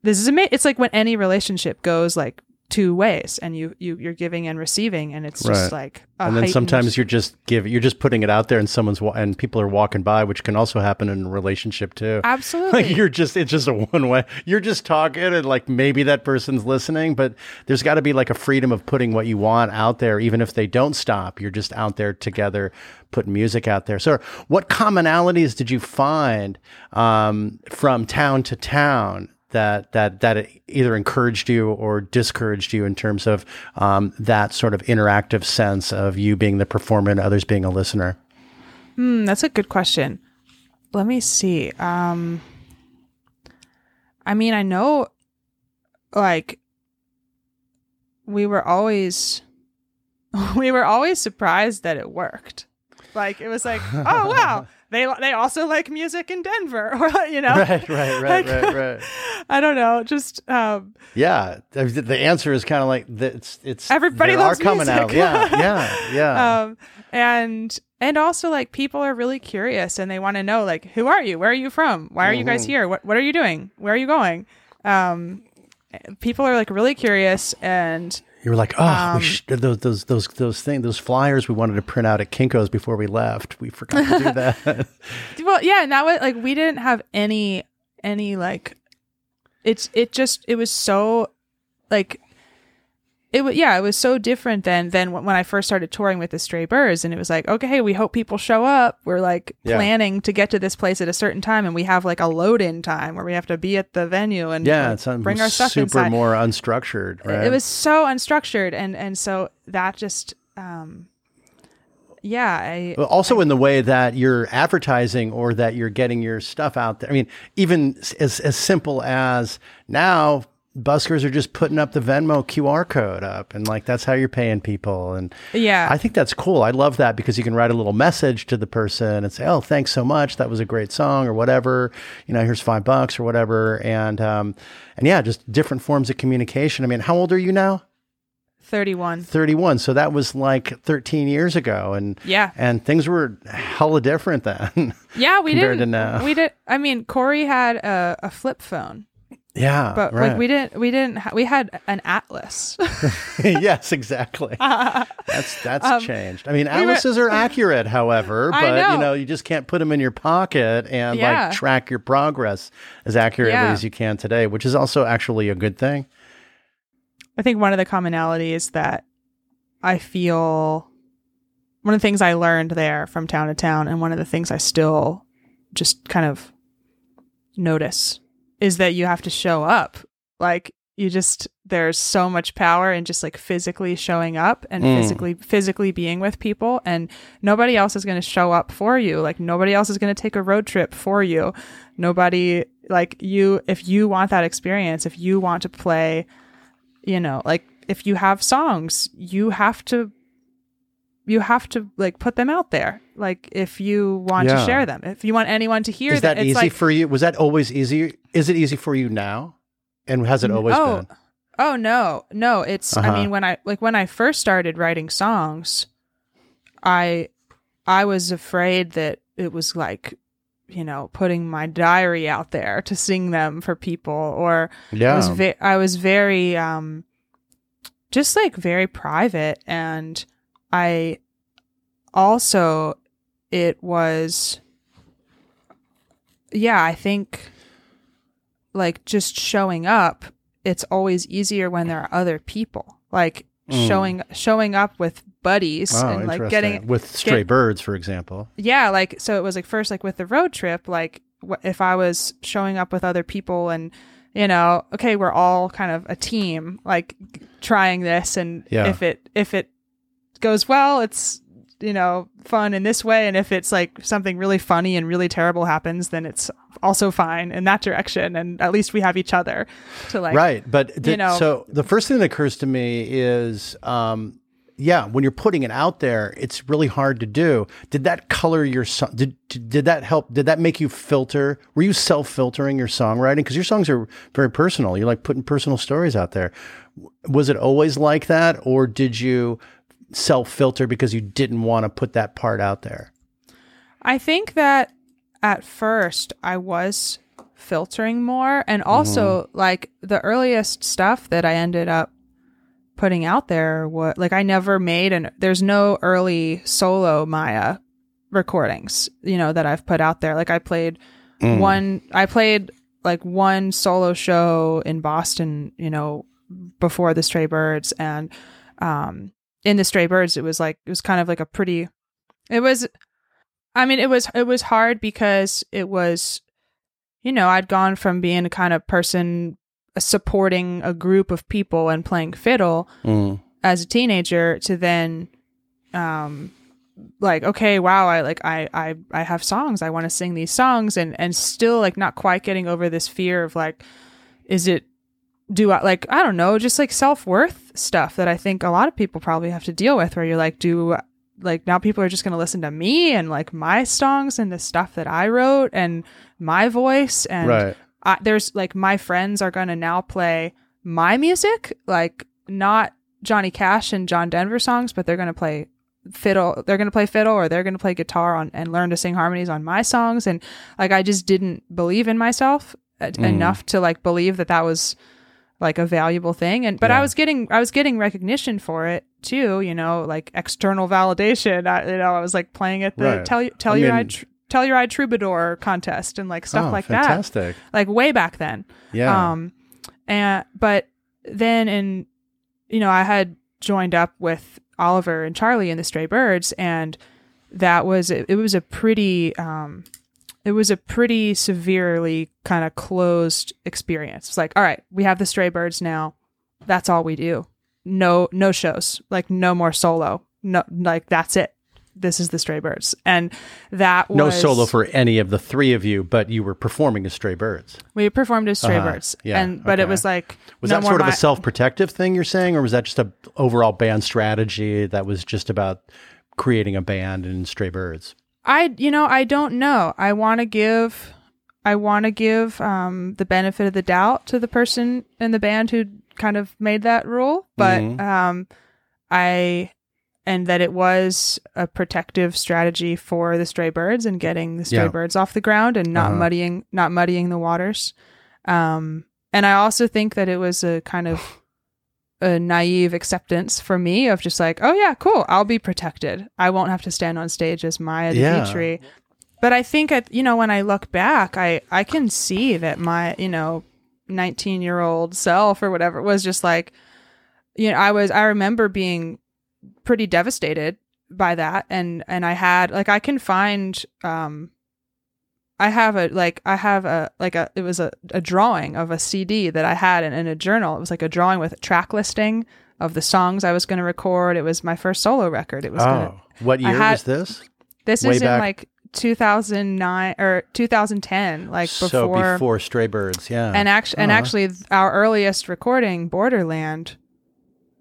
this is amazing it's like when any relationship goes like two ways and you you you're giving and receiving and it's just Right. like a and then heightened- sometimes you're just giving, you're just putting it out there, and someone's wa- and people are walking by, which can also happen in a relationship too. [laughs] absolutely Like you're just, it's just a one way. You're just talking, and like maybe that person's listening, but there's got to be like a freedom of putting what you want out there, even if they don't stop. You're just out there together, putting music out there. So, what commonalities did you find um, from town to town? That that that it either encouraged you or discouraged you in terms of um, that sort of interactive sense of you being the performer and others being a listener. Hmm, that's a good question. Let me see. Um I mean, I know like we were always [laughs] we were always surprised that it worked. Like it was like, [laughs] "Oh, wow. They they also like music in Denver." [laughs] Or you know. Right, right, right, Like, right, right. [laughs] I don't know, just um Yeah, the answer is kind of like it's it's Everybody loves are coming out. music. Yeah, yeah, yeah. um and and also like people are really curious and they want to know like who are you where are you from why are you guys Mm-hmm. here what what are you doing where are you going um people are like really curious and you were like, oh, um, we sh- those those those those things, those flyers we wanted to print out at Kinkos before we left. We forgot to do [laughs] that. well yeah and that was like we didn't have any any like it's it just it was so like it was yeah it was so different than than when I first started touring with the Stray Birds and it was like okay we hope people show up we're like Yeah. planning to get to this place at a certain time and we have like a load in time where we have to be at the venue and yeah, it's bring our stuff super inside more unstructured. Right? it was so unstructured and and so that just um yeah I Well, also in the way that you're advertising or that you're getting your stuff out there. I mean, even as as simple as now buskers are just putting up the Venmo QR code up and like that's how you're paying people and yeah I think that's cool. I love that because you can write a little message to the person and say, "Oh, thanks so much. That was a great song," or whatever. You know, here's five bucks or whatever. And um, and yeah, just different forms of communication. I mean, how old are you now? 31 Thirty-one. So that was like thirteen years ago, and yeah and things were hella different then. Yeah, we [laughs] didn't. We did. I mean, Corey had a, a flip phone, yeah, but right. like we didn't. We didn't. Ha- we had an Atlas. [laughs] [laughs] yes, exactly. That's that's Um, changed. I mean, were- atlases are [laughs] accurate, however, but know. you know, you just can't put them in your pocket and Yeah. like track your progress as accurately Yeah. as you can today, which is also actually a good thing. I think one of the commonalities that I feel, one of the things I learned there from town to town, and one of the things I still just kind of notice is that you have to show up. Like you just there's so much power in just like physically showing up and Mm. physically physically being with people and nobody else is going to show up for you. Like nobody else is going to take a road trip for you. Nobody like you if you want that experience, if you want to play, you know, like if you have songs, you have to you have to like put them out there. Like if you want Yeah. to share them, if you want anyone to hear Is that it's easy like for you? Was that always easy? Is it easy for you now? And has it always oh, been? Oh no, no. It's Uh-huh. I mean when I like when I first started writing songs, I I was afraid that it was like you know putting my diary out there to sing them for people or I Yeah. was ve- I was very um just like very private and I also it was yeah, I think like just showing up, it's always easier when there are other people. Like Mm. showing showing up with buddies Oh, and like getting with stray get- birds, for example. yeah like so it was like first like with the road trip like wh- if i was showing up with other people and you know okay we're all kind of a team like trying this and Yeah. if it if it goes well it's you know fun in this way and if it's like something really funny and really terrible happens then it's also fine in that direction and at least we have each other to like right, but th- you know- so the first thing that occurs to me is, um, yeah, when you're putting it out there, it's really hard to do. Did that color your song? Did did that help? Did that make you filter? Were you self filtering your songwriting? Because your songs are very personal. You're like putting personal stories out there. Was it always like that, or did you self filter because you didn't want to put that part out there? I think that at first I was filtering more and also Mm-hmm. like the earliest stuff that I ended up putting out there was like I never made and there's no early solo Maya recordings, you know, that I've put out there. Like I played Mm. one I played like one solo show in Boston, you know, before the Stray Birds and um in the Stray Birds it was like it was kind of like a pretty it was I mean it was it was hard because it was you know, I'd gone from being a kind of person supporting a group of people and playing fiddle Mm. as a teenager to then um like okay wow i like i i i have songs i want to sing these songs and and still like not quite getting over this fear of like is it do i like i don't know just like self-worth stuff that i think a lot of people probably have to deal with where you're like do like now people are just going to listen to me and like my songs and the stuff that i wrote and my voice and Right. I, there's like my friends are going to now play my music, like not Johnny Cash and John Denver songs, but they're going to play fiddle. They're going to play fiddle or they're going to play guitar on and learn to sing harmonies on my songs. And like, I just didn't believe in myself e- enough to like believe that that was like a valuable thing. And, but Yeah. I was getting, I was getting recognition for it too, you know, like external validation. I, you know, I was like playing at the Right. tell tell I your mean- eye, tr- Telluride Troubadour contest and like stuff Oh, like that like way back then. Yeah. Um, and but then in, you know, I had joined up with Oliver and Charlie in the Stray Birds, and that was it, it was a pretty um, it was a pretty severely kind of closed experience. It's like, all right, we have the Stray Birds now. That's all we do. No, no shows. Like no more solo. No, like that's it. This is the Stray Birds, and that was no solo for any of the three of you, but you were performing as Stray Birds. We performed as Stray Uh-huh. Birds, Yeah, and but it was like Was no that sort of my- a self-protective thing you're saying, or was that just a overall band strategy that was just about creating a band and Stray Birds? I you know I don't know. I want to give I want to give um, the benefit of the doubt to the person in the band who kind of made that rule, but Mhm. um, I and that it was a protective strategy for the stray birds and getting the stray Yeah. birds off the ground and not Uh-huh. muddying not muddying the waters. Um, and I also think that it was a kind of a naive acceptance for me of just like, oh yeah, cool, I'll be protected. I won't have to stand on stage as Maya Yeah. de Vitry. But I think at you know when I look back, I I can see that my you know 19 year old self or whatever was just like, you know, I was I remember being pretty devastated by that, and and I had like I can find um. I have a like I have a like a it was a, a drawing of a CD that I had in, in a journal. It was like a drawing with a track listing of the songs I was going to record. It was my first solo record. It was gonna, Oh, what I year had- was this? this Way is back- in like 2009 or 2010, like before. so before Stray Birds, yeah. and actually, and Uh-huh. actually, our earliest recording, Borderland,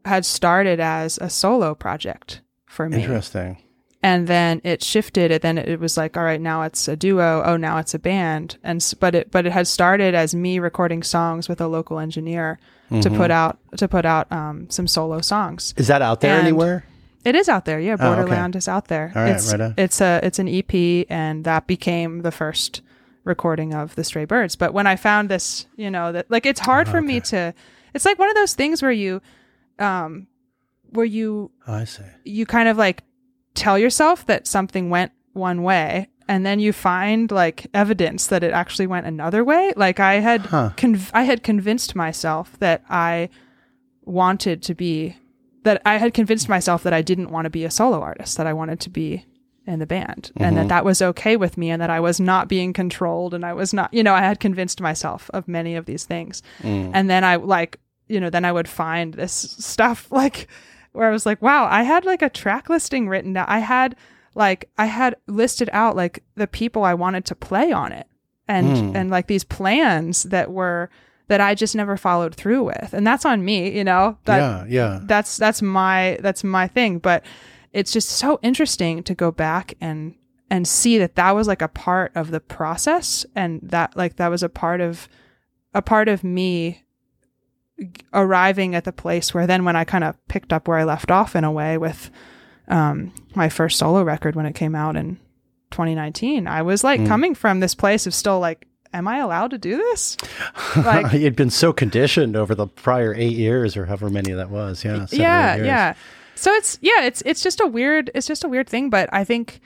had started as a solo project for me. Interesting. And then it shifted and then it was like all right now it's a duo. Oh now it's a band. And but it but it had started as me recording songs with a local engineer to put out to put out um, some solo songs. Is that out there And- anywhere? it is out there yeah. Oh, okay. borderland is out there. All right, it's right it's a it's an ep and that became the first recording of the stray birds. But when i found this you know that like it's hard for me to it's like one of those things where you um where you Oh, I see. you kind of like tell yourself that something went one way and then you find like evidence that it actually went another way? Like i had Huh. conv- i had convinced myself that i wanted to be that i had convinced myself that i didn't want to be a solo artist that i wanted to be in the band and that mm-hmm. that was okay with me and that i was not being controlled and i was not you know i had convinced myself of many of these things. Mm. And then i like you know then i would find this stuff [laughs] like where i was like wow i had like a track listing written down. I had like i had listed out like the people i wanted to play on it and hmm. and like these plans that were that i just never followed through with. And that's on me you know? That yeah, yeah. that's that's my that's my thing. But it's just so interesting to go back and and see that that was like a part of the process and that like that was a part of a part of me arriving at the place where then when I kind of picked up where I left off in a way with um my first solo record when it came out in 2019 I was like coming from this place of still like am I allowed to do this like [laughs] You'd been so conditioned over the prior eight years or however many that was. Yeah. yeah yeah so it's yeah it's it's just a weird it's just a weird thing but i think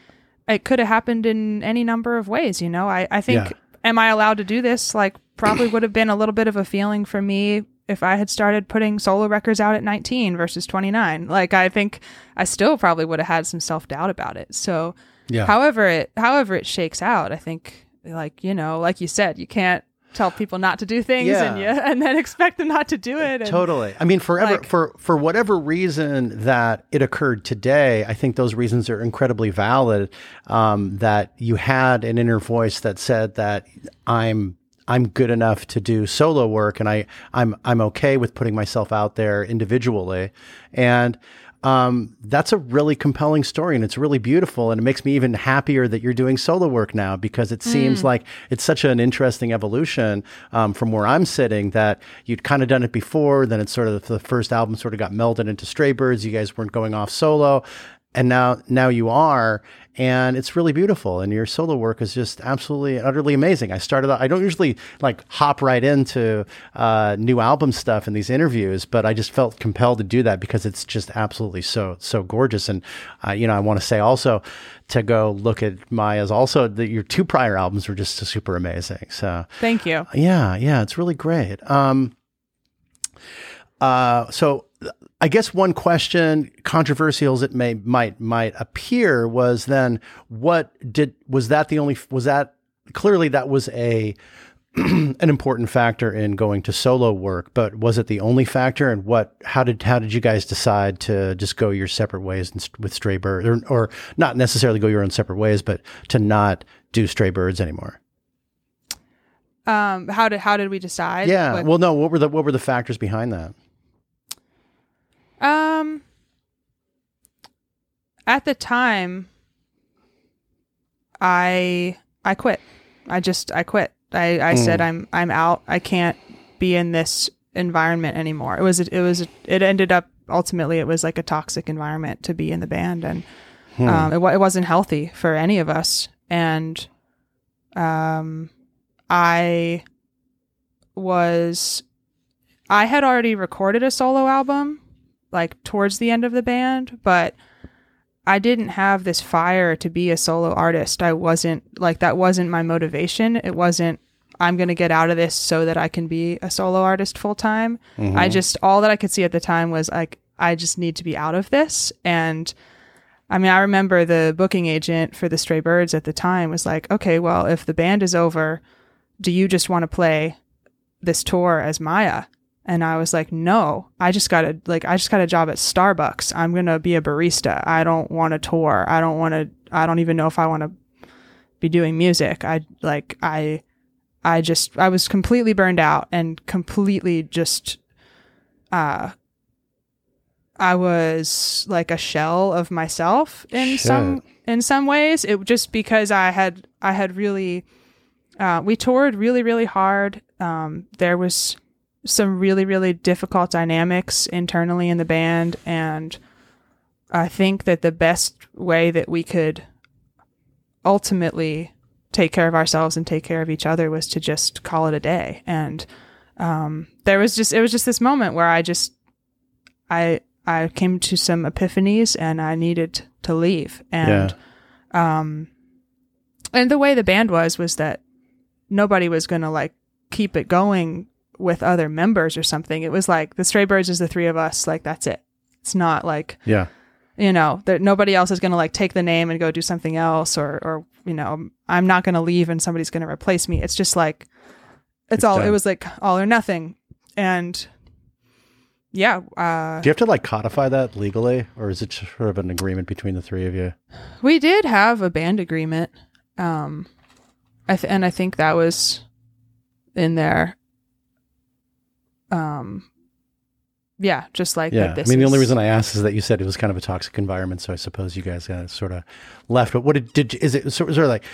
it could have happened in any number of ways you know i i think Yeah. am i allowed to do this like probably [clears throat] would have been a little bit of a feeling for me if i had started putting solo records out at 19 versus 29 like i think i still probably would have had some self-doubt about it so Yeah. however it however it shakes out i think like you know like you said you can't tell people not to do things and you Yeah. [laughs] and then expect them not to do it and, Totally. I mean, forever Like- for for whatever reason that it occurred today, I think those reasons are incredibly valid. Um, that you had an inner voice that said that I'm I'm good enough to do solo work, and I I'm I'm okay with putting myself out there individually, and um, that's a really compelling story and it's really beautiful. And it makes me even happier that you're doing solo work now because it seems like it's such an interesting evolution um, from where I'm sitting that you'd kind of done it before. Then it's sort of the first album sort of got melded into Stray Birds. You guys weren't going off solo. And now, now you are, and it's really beautiful. And your solo work is just absolutely, utterly amazing. I started, I don't usually like hop right into uh, new album stuff in these interviews, but I just felt compelled to do that because it's just absolutely so, so gorgeous. And, uh, you know, I want to say also to go look at Maya's also, the, your two prior albums were just super amazing. So, thank you yeah, yeah, it's really great. Um, uh, so I guess one question, controversial as it may might might appear, was then what did was that the only was that clearly that was a [clears throat] an important factor in going to solo work, but was it the only factor? And what how did how did you guys decide to just go your separate ways and, with Stray Birds, or, or not necessarily go your own separate ways, but to not do Stray Birds anymore? um how did how did we decide Yeah. What- well, no. What were the what were the factors behind that? Um, at the time, I I quit. I just I quit. I I said I'm I'm out. I can't be in this environment anymore. It was it was it ended up ultimately it was like a toxic environment to be in the band and um, it, it wasn't healthy for any of us and um I was I had already recorded a solo album like towards the end of the band, but I didn't have this fire to be a solo artist. I wasn't like that wasn't my motivation. It wasn't I'm going to get out of this so that I can be a solo artist full time. Mm-hmm. I just all that I could see at the time was like I just need to be out of this and I mean, I remember the booking agent for the Stray Birds at the time was like, "Okay, well, if the band is over, do you just want to play this tour as Maya?" And I was like, "No, I just got a like I just got a job at Starbucks. I'm going to be a barista. I don't want to tour. I don't want to I don't even know if I want to be doing music. I like I I just I was completely burned out and completely just uh I was like a shell of myself in some in some ways. It just because I had I had really uh, we toured really really hard. Um, there was some really really difficult dynamics internally in the band, and I think that the best way that we could ultimately take care of ourselves and take care of each other was to just call it a day. And um, there was just it was just this moment where I just I I came to some epiphanies and I needed to leave. And um and the way the band was was that nobody was going to like keep it going with other members or something. It was like the Stray Birds is the three of us, like that's it. It's not like Yeah. you know that nobody else is going to like take the name and go do something else or or you know i'm not going to leave and somebody's going to replace me it's just like it's, It's all done. it was like all or nothing and yeah uh Do you have to like codify that legally, or is it just sort of an agreement between the three of you? we did have a band agreement um i th- and i think that was in there um yeah just like Yeah. I mean, the only reason I asked is that you said it was kind of a toxic environment, so I suppose you guys sort of left. But what did, did is it sort of, like,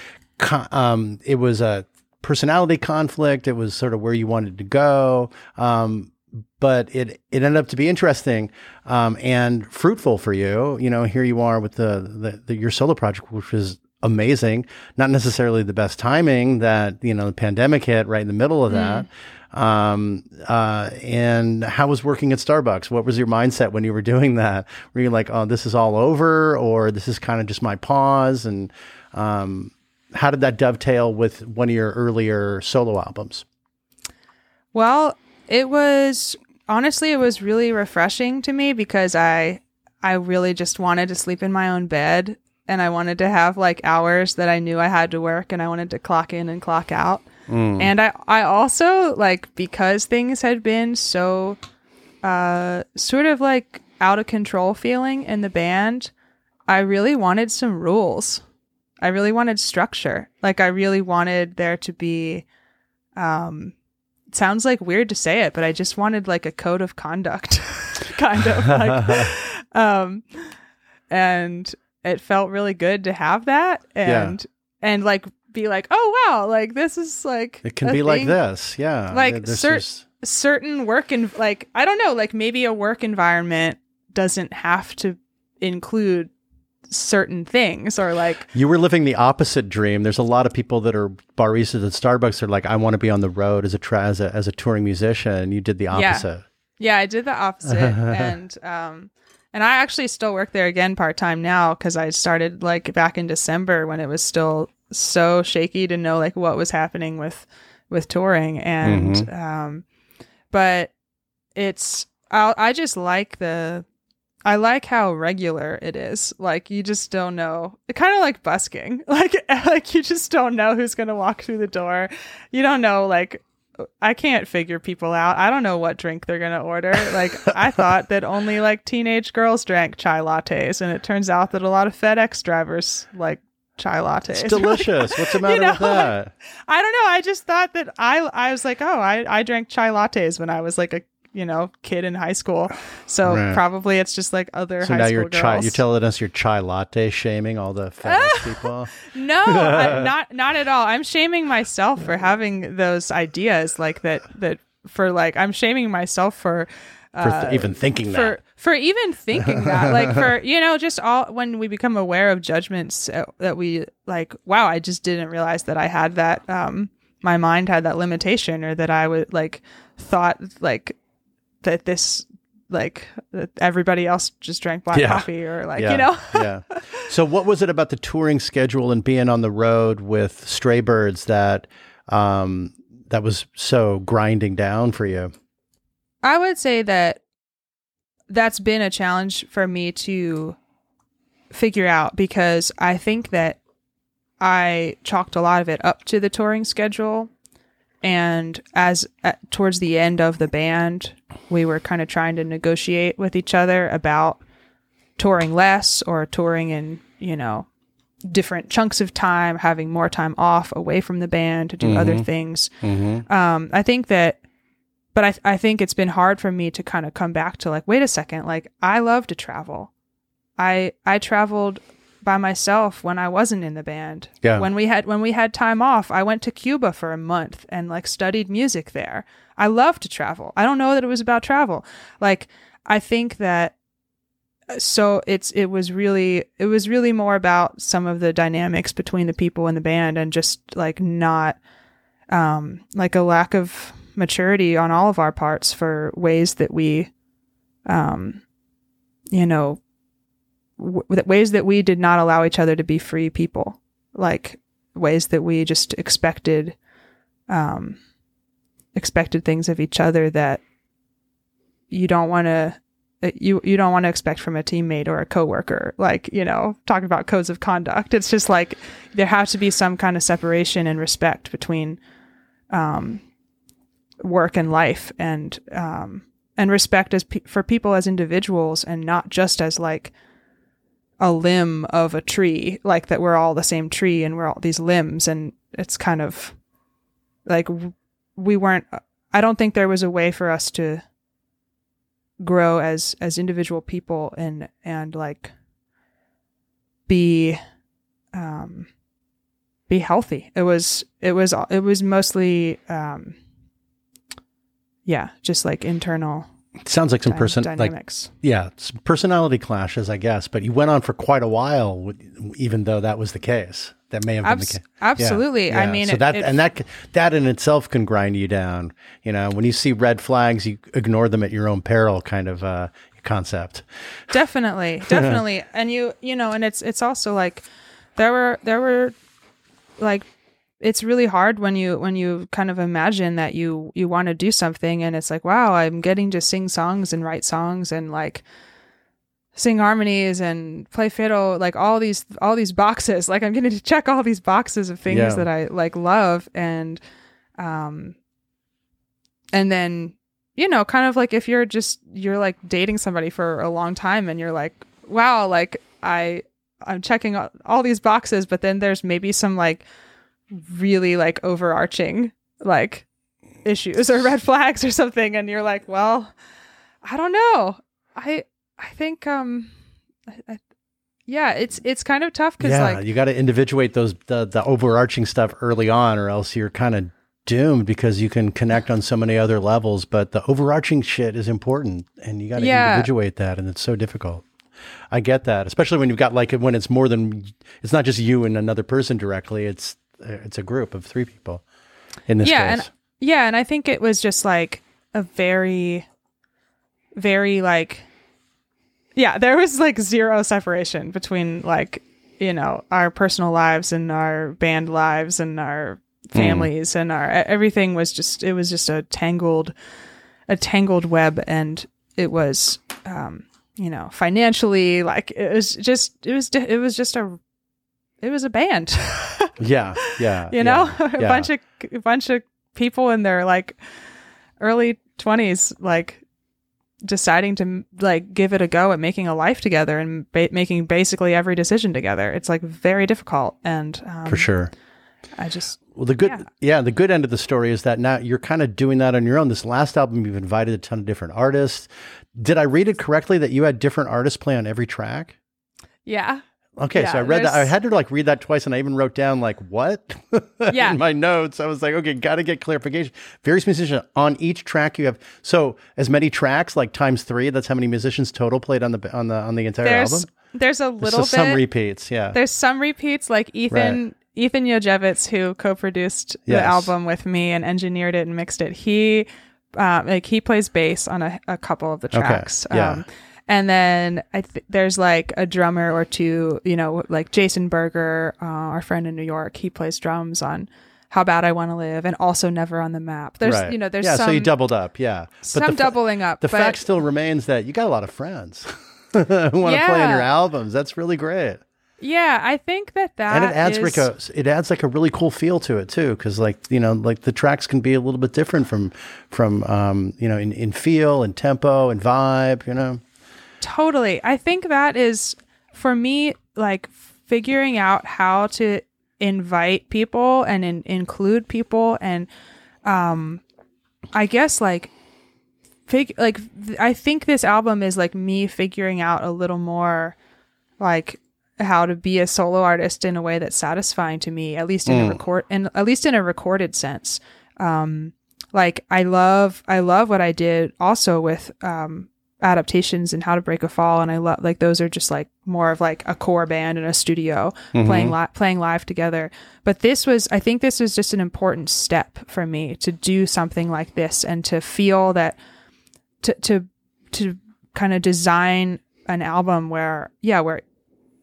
um, it was a personality conflict. It was sort of where you wanted to go. Um, but it it ended up to be interesting um, and fruitful for you. You know, here you are with the, the, the your solo project, which was amazing. Not necessarily the best timing that you know the pandemic hit right in the middle of that. Um, uh, and how was working at Starbucks? What was your mindset when you were doing that? Were you like, oh, this is all over, or this is kind of just my pause? And um, how did that dovetail with one of your earlier solo albums? Well, it was honestly it was really refreshing to me because I I really just wanted to sleep in my own bed and I wanted to have like hours that I knew I had to work and I wanted to clock in and clock out. And I I also like because things had been so uh sort of like out of control feeling in the band, I really wanted some rules. I really wanted structure. Like I really wanted there to be um it sounds like weird to say it, but I just wanted like a code of conduct [laughs] kind of like [laughs] um and it felt really good to have that and and like be like, "Oh wow, like this is like It can be like this, yeah. Like, This cer- is- certain work and like I don't know, like maybe a work environment doesn't have to include certain things or like you were living the opposite dream. There's a lot of people that are baristas at Starbucks. Are like, I want to be on the road as a tra- as a as a touring musician. You did the opposite. Yeah, I did the opposite, [laughs] and um, and I actually still work there again part time now because I started like back in December when it was still so shaky to know like what was happening with with touring, and um, but it's I I just like the. I like how regular it is. Like you just don't know. Kind of like busking. [laughs] Like like you just don't know who's going to walk through the door. You don't know like I can't figure people out. I don't know what drink they're going to order. Like, I [laughs] thought that only like teenage girls drank chai lattes, and it turns out that a lot of FedEx drivers like chai latte. It's [laughs] delicious. What's the matter know, with that? I don't know. I just thought that I I was like, oh, I I drank chai lattes when I was like a you know kid in high school. So Right. probably it's just like other So high now school you're chai. You're telling us you're chai latte shaming all the [laughs] FedEx people. No, [laughs] not not at all. I'm shaming myself for having those ideas like that. That for like I'm shaming myself for For th- uh, even thinking for that. For even thinking that like for [laughs] you know just all when we become aware of judgments uh, that we like wow i just didn't realize that i had that um my mind had that limitation or that i would like thought like that this like that everybody else just drank black Yeah. coffee or like yeah, you know yeah. [laughs] So, what was it about the touring schedule and being on the road with Stray Birds that um, that was so grinding down for you? I would say that that's been a challenge for me to figure out because I think that I chalked a lot of it up to the touring schedule. And as at, towards the end of the band, we were kind of trying to negotiate with each other about touring less or touring in, you know, different chunks of time, having more time off away from the band to do other things. Um, I think that, but I I think it's been hard for me to kind of come back to like, wait a second, like I love to travel. I I traveled by myself when I wasn't in the band. Yeah. When we had when we had time off, I went to Cuba for a month and like studied music there. I love to travel. I don't know that it was about travel. Like I think that so it's it was really it was really more about some of the dynamics between the people in the band and just like not um like a lack of maturity on all of our parts for ways that we um you know w- ways that we did not allow each other to be free people. Like ways that we just expected um expected things of each other that you don't want to you you don't want to expect from a teammate or a coworker. Like you know talking about codes of conduct. [laughs] It's just like there has to be some kind of separation and respect between um work and life and um and respect as pe- for people as individuals and not just as like a limb of a tree like that we're all the same tree and we're all these limbs. And it's kind of like we weren't i don't think there was a way for us to grow as as individual people and and like be um be healthy. It was it was it was mostly um yeah just like internal Sounds like some dy- person like dynamics yeah, some personality clashes, I guess. But you went on for quite a while, even though that was the case. That may have been the case. absolutely i Yeah, mean so it- that it- and that that in itself can grind you down. You know, when you see red flags, you ignore them at your own peril, kind of uh, concept. definitely [laughs] definitely and you you know and it's it's also like there were there were like it's really hard when you when you kind of imagine that you you want to do something and it's like wow i'm getting to sing songs and write songs and like sing harmonies and play fiddle like all these all these boxes [laughs] like i'm getting to check all these boxes of things Yeah. that i like love and um and then you know kind of like if you're just you're like dating somebody for a long time and you're like wow like i i'm checking all, all these boxes but then there's maybe some like really like overarching like issues or red flags or something and you're like well i don't know i i think um I, I, yeah it's it's kind of tough because Yeah, like you got to individuate those the, the overarching stuff early on, or else you're kind of doomed because you can connect on so many other levels. But the overarching shit is important, and you got to Yeah. individuate that, and it's so difficult. I get that, especially when you've got like when it's more than it's not just you and another person directly. It's it's a group of three people. In this yeah case, and yeah and i think it was just like a very very like yeah there was like zero separation between like you know our personal lives and our band lives and our families and our everything was just it was just a tangled a tangled web and it was um you know financially like it was just it was it was just a it was a band [laughs] yeah, yeah, [laughs] you know yeah, [laughs] a yeah. bunch of a bunch of people in their like early 20s like deciding to like give it a go at making a life together and ba- making basically every decision together it's like very difficult and um, for sure. i just Well, the good, Yeah. yeah. the good end of the story is that now you're kind of doing that on your own. This last album, you've invited a ton of different artists. Did I read it correctly that you had different artists play on every track? yeah Okay, so I read that. I had to like read that twice, and I even wrote down like what [laughs] Yeah. in my notes. I was like, okay, got to get clarification. Various musicians on each track. You have so as many tracks, like times three. That's how many musicians total played on the on the on the entire there's album. there's a little some bit some repeats, yeah. there's some repeats like ethan ethan Jodziewicz, who co-produced the album with me and engineered it and mixed it he um, like he plays bass on a, a couple of the tracks yeah. um, and then I th- there's like a drummer or two, you know, like Jason Berger, uh, our friend in New York. He plays drums on "How Bad I Want to Live" and also "Never on the Map." There's, right. you know, there's yeah. some so you doubled up, yeah. some the doubling up. The but fact still remains that you got a lot of friends [laughs] who want to play on your albums. That's really great. yeah, I think that that and it adds is- like a it adds like a really cool feel to it too because like you know like the tracks can be a little bit different from from um you know in, in feel and tempo and vibe you know Totally. I think that is for me like figuring out how to invite people and in, include people and um I guess like fig- like th- I think this album is like me figuring out a little more like how to be a solo artist in a way that's satisfying to me, at least in a record and at least in a recorded sense. Um like I love I love what I did also with um adaptations and how to break a fall. And I love like those are just like more of like a core band in a studio mm-hmm. playing li- playing live together. But this was I think this was just an important step for me to do something like this and to feel that to to to kind of design an album where yeah where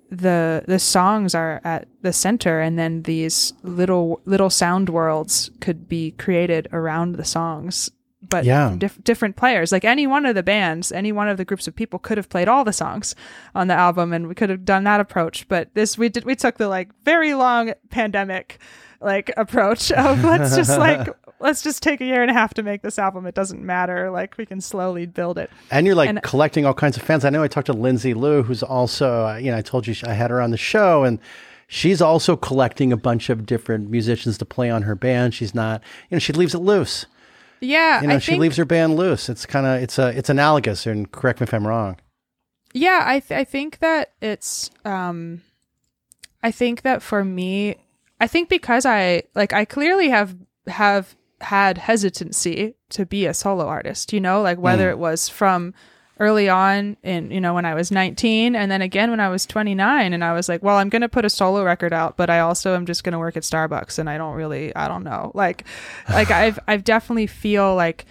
the the songs are at the center and then these little little sound worlds could be created around the songs but Yeah. diff- different players like any one of the bands any one of the groups of people could have played all the songs on the album and we could have done that approach but this we did we took the like very long pandemic like approach of [laughs] let's just like let's just take a year and a half to make this album it doesn't matter like we can slowly build it And you're like And- collecting all kinds of fans. I know I talked to Lindsay Lou, who's also, uh, you know, I told you I had her on the show, and she's also collecting a bunch of different musicians to play on her band. She's not, you know, she leaves it loose. Yeah You know, I she think, leaves her band loose. It's kind of, it's a, it's analogous. And correct me if I'm wrong. yeah i th- i think that it's um i think that for me i think because i like i clearly have have had hesitancy to be a solo artist you know like whether it was from early on in you know when i was 19 and then again when i was 29 and i was like well i'm going to put a solo record out but i also am just going to work at starbucks and i don't really i don't know. Like [sighs] like i've i've definitely feel like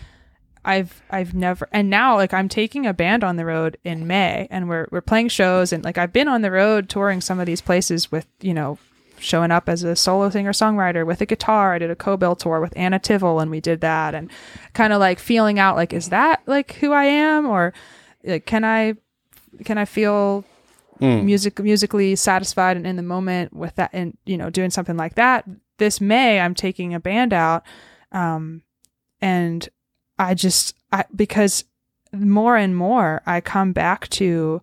I've I've never and now like I'm taking a band on the road in May and we're we're playing shows and like I've been on the road touring some of these places with, you know, showing up as a solo singer songwriter with a guitar. I did a co-bill tour with Anna Tivel and we did that and kind of like feeling out like is that like who I am? Or like can I can I feel music musically satisfied and in the moment with that and you know doing something like that? This may i'm taking a band out um and i just i because more and more i come back to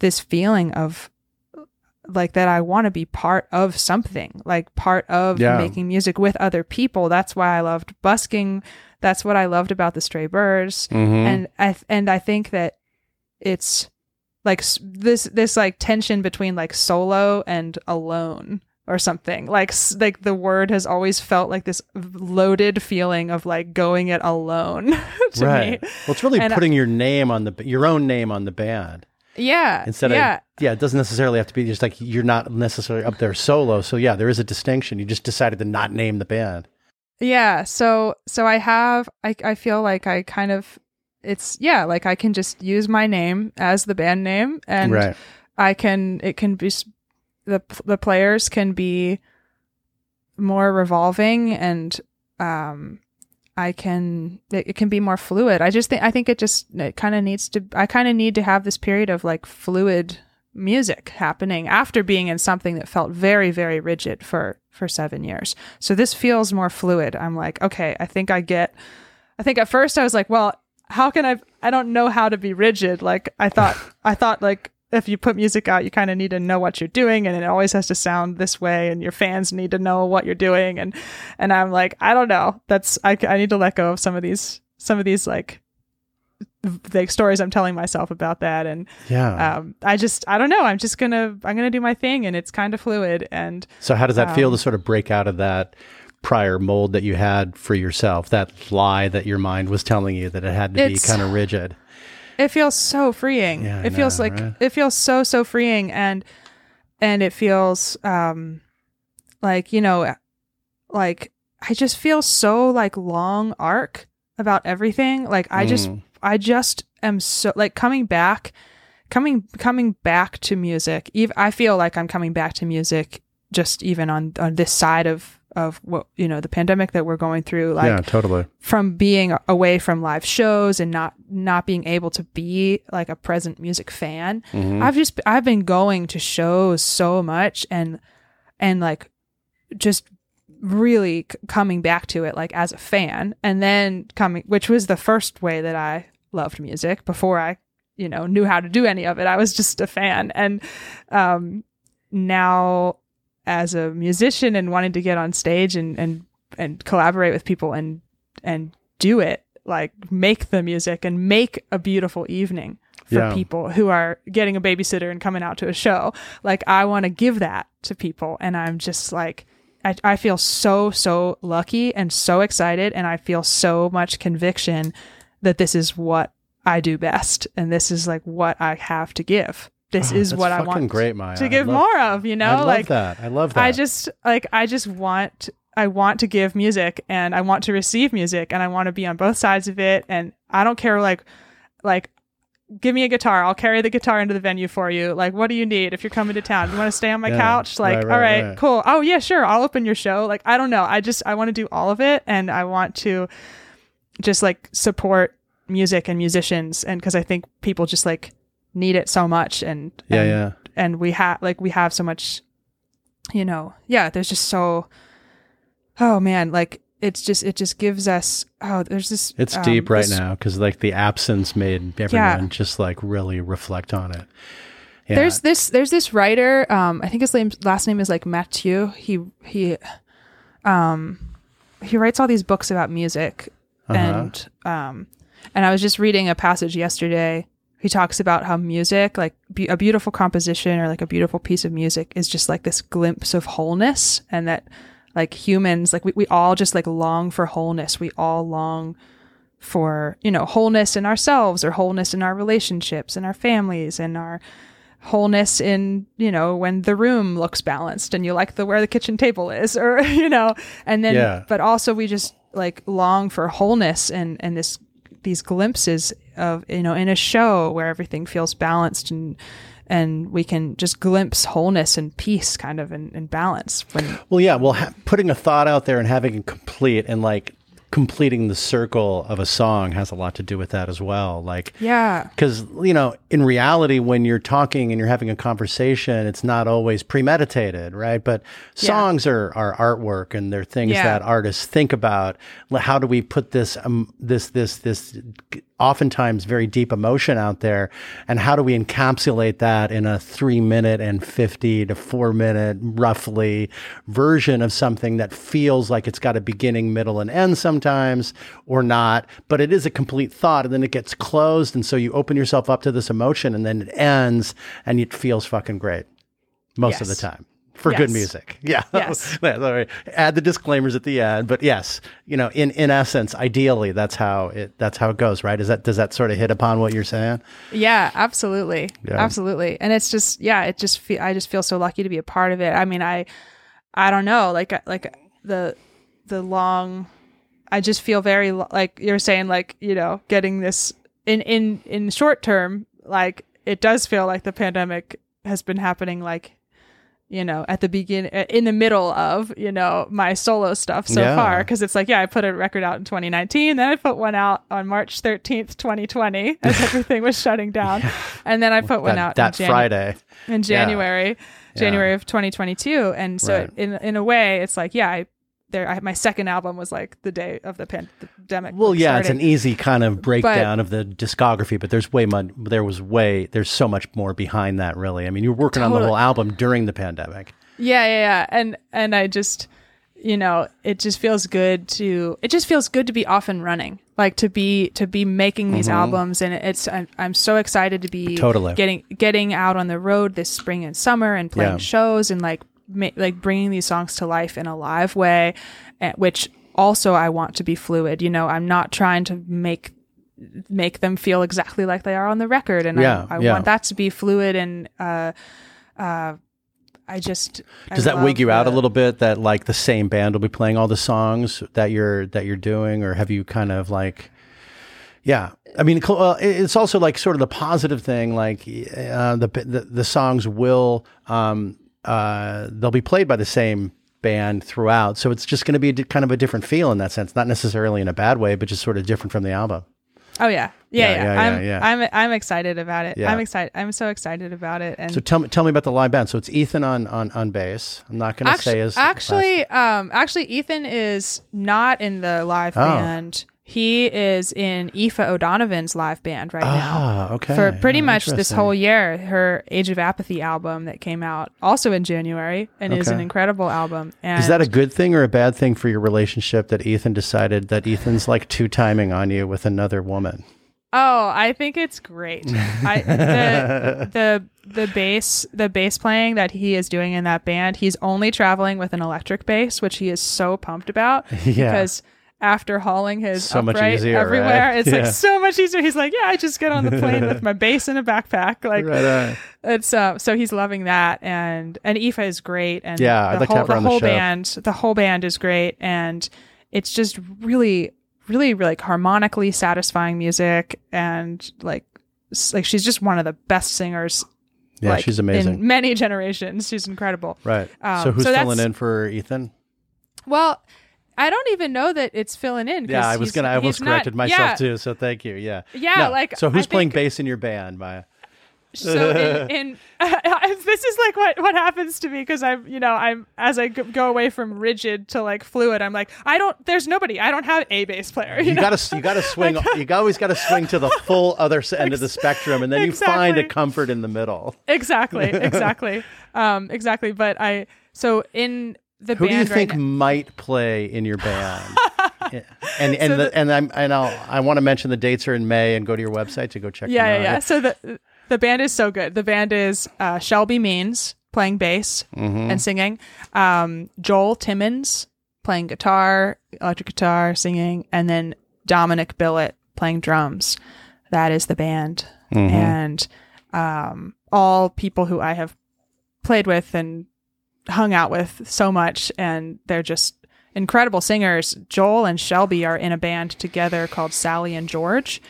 this feeling of like that i want to be part of something like part of Yeah. making music with other people. That's why i loved busking. That's what i loved about the stray birds. Mm-hmm. And i th- and i think that it's like s- this this like tension between like solo and alone or something. Like s- like the word has always felt like this loaded feeling of like going it alone [laughs] to right. me Well, it's really And I- putting your name on the, your own name on the band yeah instead yeah of, yeah, it doesn't necessarily have to be just like you're not necessarily up there solo. So yeah, there is a distinction. You just decided to not name the band. yeah so so i have i i feel like i kind of it's yeah like i can just use my name as the band name and right. I can it can be the the players can be more revolving and um I can it, can be more fluid. I just think I think it just it kind of needs to I kind of need to have this period of like fluid music happening after being in something that felt very very rigid for for 7 years. So this feels more fluid. I'm like, okay, I think I get I think at first I was like, well, how can I I don't know how to be rigid. Like I thought I thought like if you put music out, you kind of need to know what you're doing and it always has to sound this way and your fans need to know what you're doing and and I'm like, I don't know. That's I I need to let go of some of these some of these like like stories I'm telling myself about that and Yeah. um I just I don't know. I'm just going to I'm to do my thing and it's kind of fluid and so how does that um, feel to sort of break out of that prior mold that you had for yourself, that lie that your mind was telling you that it had to be kind of rigid? It feels so freeing Yeah, it feels like right? it feels so so freeing and and it feels um like you know like i just feel so like long arc about everything like i just Mm. i just am so like coming back coming coming back to music ev- i feel like i'm coming back to music just even on on this side of of what you know the pandemic that we're going through like yeah, totally. from being away from live shows and not not being able to be like a present music fan Mhm. i've just i've been going to shows so much and and like just really c- coming back to it like as a fan and then coming which was the first way that i loved music before i you know knew how to do any of it i was just a fan and um now as a musician and wanting to get on stage and and and collaborate with people and and do it like make the music and make a beautiful evening for Yeah. people who are getting a babysitter and coming out to a show. Like I want to give that to people and I'm just like I, I feel so so lucky and so excited and I feel so much conviction that this is what I do best and this is like what I have to give. This oh, is what I want great, Maya. to give love- more of, you know? I love like that. I love that. I just like I just want I want to give music and I want to receive music and I want to be on both sides of it and I don't care like like give me a guitar I'll carry the guitar into the venue for you like what do you need if you're coming to town you want to stay on my Yeah. couch like Right, right, all right, right. cool oh yeah sure I'll open your show like I don't know I just I want to do all of it and I want to just like support music and musicians and because I think people just like need it so much and yeah, and yeah. and we have like we have so much you know yeah there's just so oh man like it's just it just gives us oh there's this It's um, deep right this- now because like the absence made everyone just like really reflect on it. Yeah. there's this there's this writer um i think his name, last name is like mathieu he he um he writes all these books about music Uh-huh. and um and i was just reading a passage yesterday he talks about how music like be- a beautiful composition or like a beautiful piece of music is just like this glimpse of wholeness and that like humans like we, we all just like long for wholeness we all long for you know wholeness in ourselves or wholeness in our relationships and our families and our wholeness in you know when the room looks balanced and you like the where the kitchen table is or [laughs] you know and then Yeah. but also we just like long for wholeness and and this these glimpses of you know in a show where everything feels balanced and and we can just glimpse wholeness and peace kind of and, balance when Well, yeah. Well, ha- putting a thought out there and having it complete and like completing the circle of a song has a lot to do with that as well. Like, yeah because you know, in reality, when you're talking and you're having a conversation, it's not always premeditated, right? But songs are are artwork, and they're things Yeah. that artists think about. How do we put this um, this this this oftentimes very deep emotion out there, and how do we encapsulate that in a three minute and fifty to four minute roughly version of something that feels like it's got a beginning, middle, and end sometimes, or not, but it is a complete thought, and then it gets closed, and so you open yourself up to this emotion, and then it ends, and it feels fucking great most of the time. For good music. [laughs] Yeah. Yes. [laughs] Sorry. Add the disclaimers at the end. But yes, you know, in, in essence, ideally that's how it that's how it goes, right? Is that does that sort of hit upon what you're saying? Yeah, absolutely. Yeah. Absolutely. And it's just yeah, it just fe- I just feel so lucky to be a part of it. I mean, I I don't know, like like the the long I just feel very like you're saying like, you know, getting this in in in short term like it does feel like the pandemic has been happening like you know at the begin uh, in the middle of you know my solo stuff so Yeah. far because it's like yeah i put a record out in 2019 then i put one out on march 13th 2020 [laughs] as everything was shutting down and then i put one out that Janu- Friday. in january january of 2022 and so Right. in in a way it's like yeah i there I, my second album was like the day of the pandemic Well, yeah, it's an easy kind of breakdown of the discography, but there's way much. There was way. There's so much more behind that, really. I mean, you're working on the whole album during the pandemic. Yeah, yeah, yeah. And and I just you know, it just feels good to it just feels good to be off and running. Like to be to be making these albums and it's I'm, I'm so excited to be Mm-hmm. Totally. getting getting out on the road this spring and summer and playing Yeah. shows and like ma- like bringing these songs to life in a live way eh, which also I want to be fluid. You know, I'm not trying to make make them feel exactly like they are on the record and Yeah, I, I yeah. want that to be fluid and uh uh I just Does that wig you out a little bit? That like the same band will be playing all the songs that you're that you're doing, or have you kind of like, yeah? I mean, uh, it- it's also like sort of the positive thing. Like uh, the, the the songs will um uh they'll be played by the same band throughout, so it's just going to be a di- kind of a different feel in that sense. Not necessarily in a bad way, but just sort of different from the album. Oh yeah. Yeah, Yeah, yeah. I'm yeah. I'm I'm excited about it. I'm excited. I'm so excited about it. And So tell me tell me about the live band. So it's Ethan on on on bass. I'm not going to say his actually, um, actually, Ethan is not in the live Oh. band. He is in Aoife O'Donovan's live band right now. Ah, okay. For pretty Oh, much this whole year, her Age of Apathy album that came out also in January and is an incredible album. And Is that a good thing or a bad thing for your relationship that Ethan decided that Ethan's like two timing on you with another woman? Oh, I think it's great. I, the [laughs] the the bass the bass playing that he is doing in that band, he's only traveling with an electric bass, which he is so pumped about [laughs] Yeah. because after hauling his So much upright easier, everywhere, right? it's Yeah. like so much easier. He's like, yeah, I just get on the plane with my [laughs] bass in a backpack, like Right it's uh, so he's loving that, and and Aoife is great, and Yeah, I'd the like to whole her the on the band, the whole band is great, and it's just really, really, like harmonically satisfying music, and like like she's just one of the best singers. Yeah, like, she's amazing. in many [laughs] generations. She's incredible. right. um, so who's so filling in for Ethan? Well, I don't even know that it's filling in. Yeah, I was gonna. I almost not- corrected myself yeah, too. So thank you. Yeah. Yeah, No. like, So who's I playing think- bass in your band, Maya? so in, [laughs] in [laughs] this is like what what happens to me because I'm you know I'm as I go away from rigid to like fluid I'm like I don't there's nobody I don't have a bass player you, You gotta you gotta swing. [laughs] You always gotta swing to the full other end of the spectrum, and then you find a comfort in the middle. exactly exactly um exactly but I so in the Who do you think right might play in your band? [laughs] Yeah. and and So the, the- and I'm and I'll I want to mention the dates are in May and go to your website to go check. yeah them yeah out. yeah so the the band is so good the band is uh, Shelby Means playing bass Mm-hmm. and singing um Joel Timmons playing guitar electric guitar singing and then Dominic Billett playing drums that is the band Mm-hmm. and um, all people who I have played with and hung out with so much, and they're just incredible singers. Joel and Shelby are in a band together called Sally and George,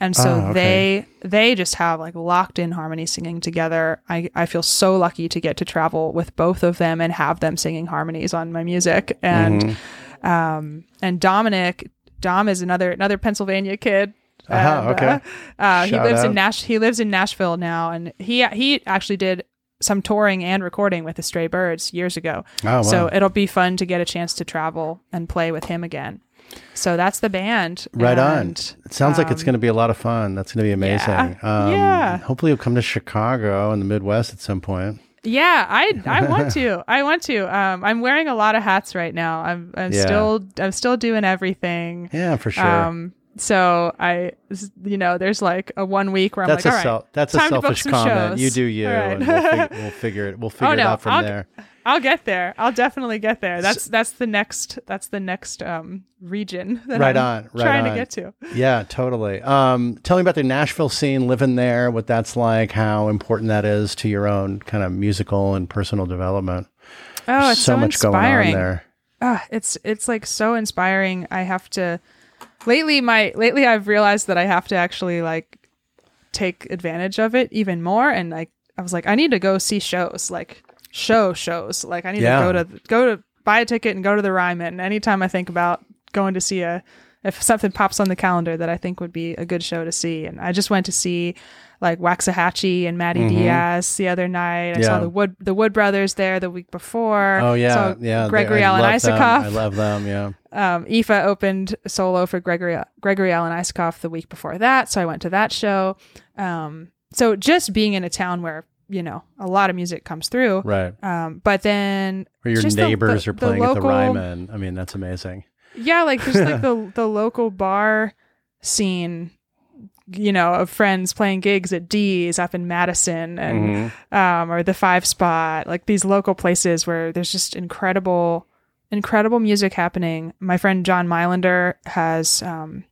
and so Oh, okay. they they just have like locked in harmony singing together. I I feel so lucky to get to travel with both of them and have them singing harmonies on my music, and Mm-hmm. um and Dominic Dom is another another Pennsylvania kid. Uh-huh, And, okay. uh, [laughs] uh, he lives out. in Nash. He lives in Nashville now, and he he actually did some touring and recording with the Stray Birds years ago. Oh, wow. So it'll be fun to get a chance to travel and play with him again. So that's the band. Right on. It sounds like it's um, going to be a lot of fun. That's going to be amazing. yeah. Um, Yeah. Hopefully, you'll come to Chicago and the Midwest at some point. Yeah, I I want [laughs] to. I want to. Um, I'm wearing a lot of hats right now. I'm I'm Yeah. still I'm still doing everything. Yeah, for sure. Um, so I, you know, there's like a one week where I'm that's like, a all right, that's a time to book selfish comment. shows. You do you, right. and we'll, fig- [laughs] we'll figure it. We'll figure Oh, it out from I'll- there. I'll get there. I'll definitely get there. That's that's the next that's the next um region [laughs] that Right I'm on, right trying on. to get to. Yeah, totally. Um, tell me about the Nashville scene, living there, what that's like, how important that is to your own kind of musical and personal development. Oh, it's so, much inspiring. going on there. Ah, it's it's like so inspiring. I have to lately my lately I've realized that I have to actually like take advantage of it even more and like I was like I need to go see shows, like show shows. Like I need Yeah. to go to go to buy a ticket and go to the Ryman. And anytime I think about going to see a if something pops on the calendar that I think would be a good show to see and I just went to see like Waxahatchee and Madi Diaz the other night. I Mm-hmm. Yeah. saw the Wood the Wood Brothers there the week before. Oh yeah, yeah. Gregory I Alan love them. Isakov I love them. Yeah. um, Aoife opened solo for Gregory Gregory Alan Isakov the week before that, so I went to that show. Um, so just being in a town where you know a lot of music comes through, Right. um, but then Where your just the- neighbors the- are the playing at the Ryman. I mean, that's amazing. Yeah, like just like [laughs] the the local bar scene, you know, of friends playing gigs at Dee's up in Madison and Mhm. um, or the Five Spot, like these local places where there's just incredible, incredible music happening. My friend John Mailander has um,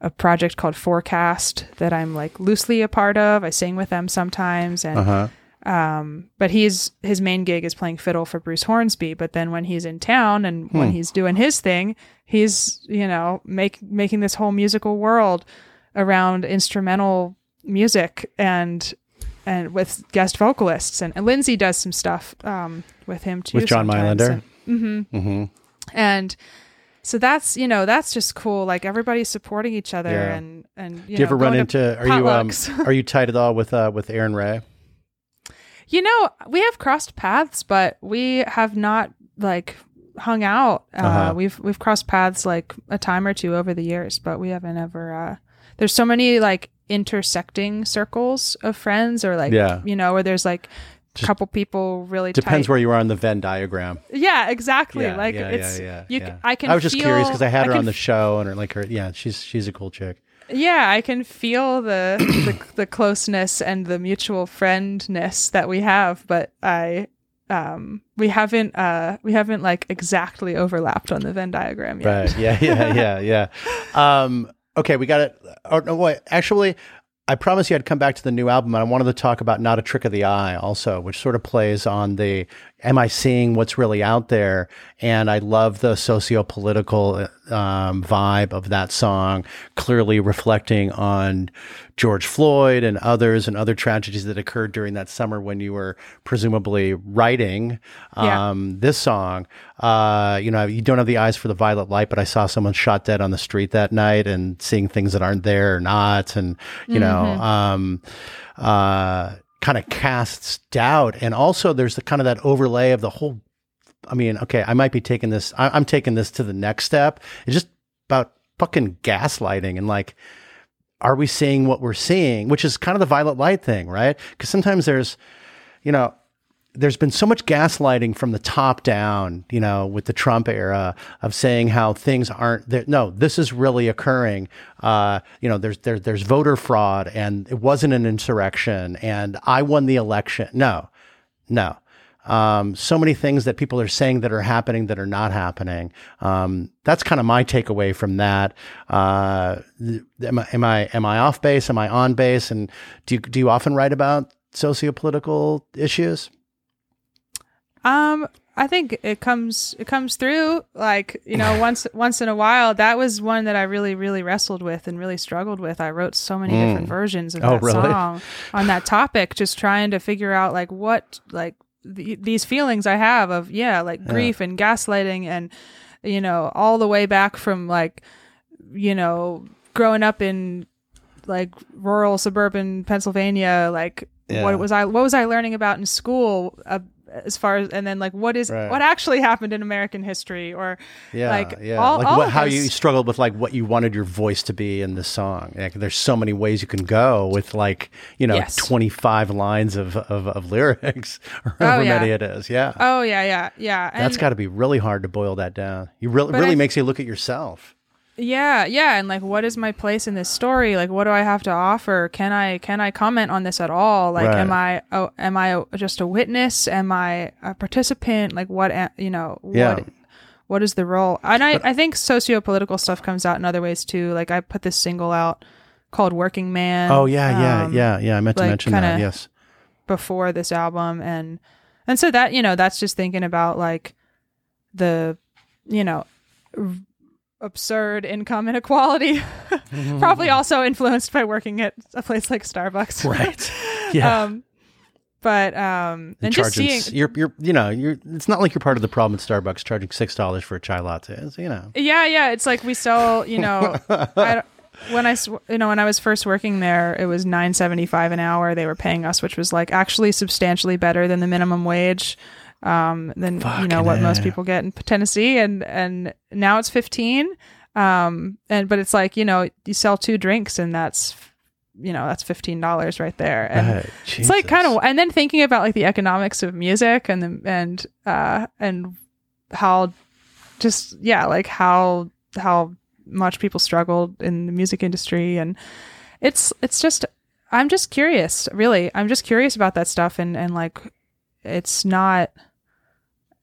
a project called Forecast that I'm like loosely a part of. I sing with them sometimes, and Uh-huh. Um, but he's his main gig is playing fiddle for Bruce Hornsby. But then when he's in town and when he's doing his thing, he's you know make making this whole musical world around instrumental music and and with guest vocalists and, and Lindsay does some stuff um, with him too With John. Mailander? And, Mm-hmm. and so that's you know that's just cool. Like everybody's supporting each other Yeah. and and you Do you know, ever run into? Are you um? [laughs] Are you tight at all with uh with Erin Rae? You know, we have crossed paths, but we have not like hung out. Uh, Uh-huh. We've we've crossed paths like a time or two over the years, but we haven't ever. Uh, there's so many like intersecting circles of friends, or like Yeah. you know, where there's like a couple people really Depends tight. where you are on the Venn diagram. Yeah, exactly. Yeah, like yeah, it's yeah, yeah, you. yeah. I can. I was just curious because I had her on the show and her, like her. Yeah, she's she's a cool chick. Yeah, I can feel the, the [coughs] the closeness and the mutual friendness that we have, but I um we haven't uh we haven't like exactly overlapped on the Venn diagram yet. Right. Yeah. Yeah. Yeah. Yeah. [laughs] Um, okay. We got it. Oh, no, wait. Actually, I promised you I'd come back to the new album, and I wanted to talk about "Not a Trick of the Eye" also, which sort of plays on the "Am I seeing what's really out there?" And I love the socio-political um, vibe of that song, clearly reflecting on George Floyd and others and other tragedies that occurred during that summer when you were presumably writing Yeah. um, this song. Uh, you know, you don't have the eyes for the violet light, but I saw someone shot dead on the street that night and seeing things that aren't there or not. And, you know, um, uh, kind of casts doubt. And also there's the kind of that overlay of the whole, I mean, okay, I might be taking this, I, I'm taking this to the next step. It's just about fucking gaslighting and like, are we seeing what we're seeing? Which is kind of the violet light thing, right? Because sometimes there's, you know, there's been so much gaslighting from the top down, you know, with the Trump era of saying how things aren't there. No, this is really occurring. Uh, you know, there's there, there's voter fraud, and it wasn't an insurrection, and I won the election. No, no. Um, so many things that people are saying that are happening that are not happening. Um, that's kind of my takeaway from that. Uh, am I, am I am I off base? Am I on base? And do you, do you often write about sociopolitical issues? Um, I think it comes it comes through like you know [laughs] once once in a while. That was one that I really really wrestled with and really struggled with. I wrote so many different versions of Oh, that really? song on that topic, just trying to figure out like what like th- these feelings I have of yeah like grief and gaslighting and you know all the way back from like you know growing up in like rural suburban Pennsylvania like Yeah. what was I what was I learning about in school uh, as far as and then like what is Right. what actually happened in American history or Yeah, like yeah. all, like all what, how you struggled with like what you wanted your voice to be in the song. Like, there's so many ways you can go with like you know Yes. 25 lines of of, of lyrics [laughs] or oh, however Oh, yeah. many it is. Yeah, oh yeah yeah yeah That's got to be really hard to boil that down. You really really I- makes you look at yourself. Yeah yeah and like what is my place in this story like what do I have to offer can I can I comment on this at all like am I oh am i just a witness am I a participant like what you know Yeah. what what is the role and I, I think socio-political stuff comes out in other ways too like I put this single out called Working Man Oh yeah, yeah, um, yeah, yeah. I meant to like, mention that. Yes. before this album and and so that you know that's just thinking about like the you know absurd income inequality [laughs] probably also influenced by working at a place like starbucks Right. [laughs] Yeah. um but um and just seeing you're, you're, you know, you're. It's not like you're part of the problem at Starbucks charging six dollars for a chai latte. It's, you know, yeah yeah it's like we sell you know [laughs] I, when I you know when I was first working there it was 9.75 an hour they were paying us which was like actually substantially better than the minimum wage um than you know Fucking what most people get in Tennessee. And and now it's 15 um and but it's like you know you sell two drinks and that's you know that's $15 right there. And it's like kind of and then thinking about like the economics of music and the and uh and how just yeah like how how much people struggled in the music industry. And it's it's just i'm just curious really. I'm just curious about that stuff. And and like it's not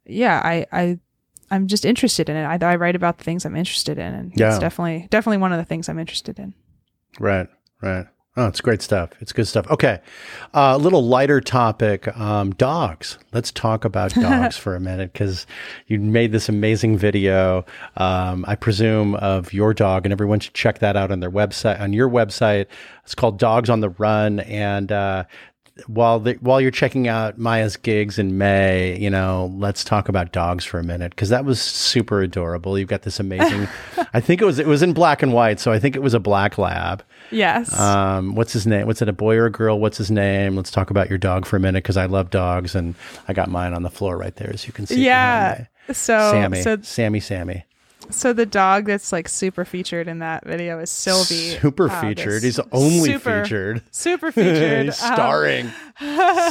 yeah i i i'm just interested in it i, I write about the things i'm interested in and Yeah. it's definitely definitely one of the things i'm interested in Right, right. Oh, it's great stuff. It's good stuff. Okay. Uh, a little lighter topic um, dogs. Let's talk about [laughs] dogs for a minute because you made this amazing video, um, I presume, of your dog, and everyone should check that out on their website, on your website. It's called Dogs on the Run. And, uh, while the, while you're checking out Maya's gigs in May, you know, let's talk about dogs for a minute because that was super adorable. You've got this amazing. [laughs] I think it was it was in black and white, so I think it was a black lab. yes Um, what's his name? What's it? A boy or a girl? What's his name? Let's talk about your dog for a minute because I love dogs and I got mine on the floor right there, as you can see. yeah So Sammy, so Sammy, Sammy. So the dog that's like super featured in that video is Sylvie. Super uh, featured. He's only super, featured. Super [laughs] featured. He's um, starring [laughs]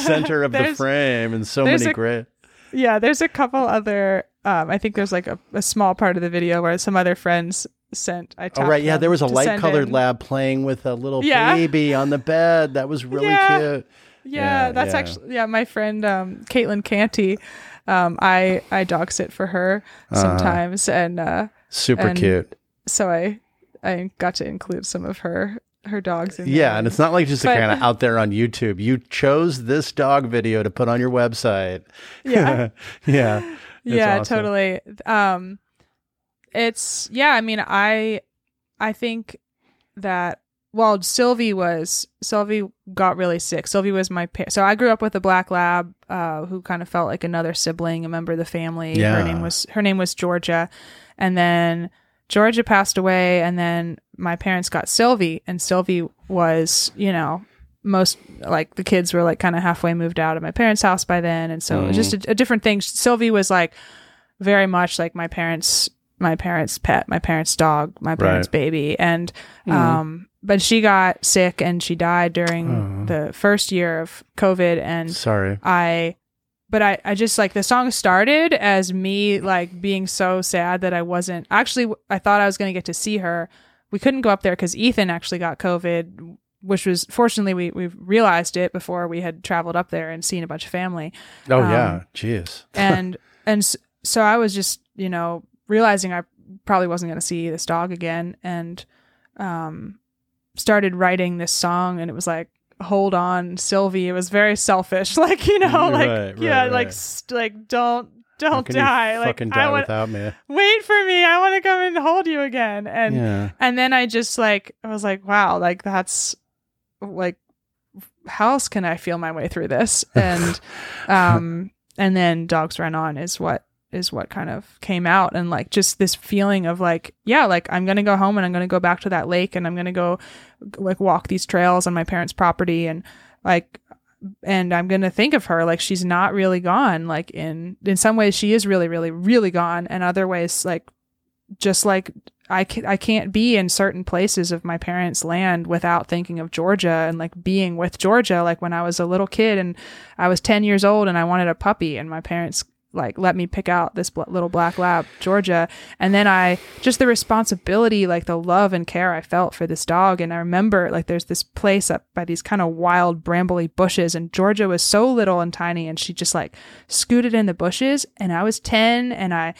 center of the frame and so many a- great. Yeah, there's a couple other. Um, I think there's like a, a small part of the video where some other friends sent. I Oh right, yeah. There was a light colored in- lab playing with a little Yeah. baby on the bed. That was really Yeah. cute. Yeah, Yeah, that's actually yeah. My friend um, Caitlin Canty, um, I I dog sit for her sometimes, and uh, Super And- cute. so I I got to include some of her her dogs in Yeah, there. and it's not like just kind of [laughs] out there on YouTube. You chose this dog video to put on your website. yeah [laughs] yeah. [laughs] Yeah awesome. totally um it's yeah i mean i i think that well sylvie was sylvie got really sick sylvie was my pa- so i grew up with a black lab uh who kind of felt like another sibling a member of the family Yeah. her name was her name was georgia and then georgia passed away and then my parents got sylvie and sylvie was you know most like the kids were like kind of halfway moved out of my parents' house by then, and so it was just a, a different thing. Sylvie was like very much like my parents, my parents' pet, my parents' dog, my parents' baby, and um, but she got sick and she died during the first year of COVID, and Sorry. I but I, I just like the song started as me like being so sad that I wasn't actually I thought I was going to get to see her. We couldn't go up there because Ethan actually got COVID, which was fortunately we we realized it before we had traveled up there and seen a bunch of family. Oh Um, yeah. Jeez. [laughs] And and so I was just you know realizing I probably wasn't going to see this dog again, and um started writing this song, and it was like hold on sylvie it was very selfish [laughs] like you know like Right, right, yeah like right. st- like don't don't die like fucking i die want without me. wait for me i want to come and hold you again and yeah. and then i just like i was like wow like that's like how else can i feel my way through this [laughs] and um and then dogs run on is what is what kind of came out and like just this feeling of like yeah like i'm gonna go home and i'm gonna go back to that lake and i'm gonna go like walk these trails on my parents property and like and i'm gonna think of her like she's not really gone like in in some ways she is really really really gone and other ways like just like I, ca- I can't be in certain places of my parents' land without thinking of Georgia and like being with Georgia. Like when I was a little kid and I was 10 years old and I wanted a puppy and my parents like let me pick out this bl- little black lab, Georgia. And then I just the responsibility, like the love and care I felt for this dog. And I remember like there's this place up by these kind of wild brambly bushes and Georgia was so little and tiny and she just like scooted in the bushes and I was 10 and I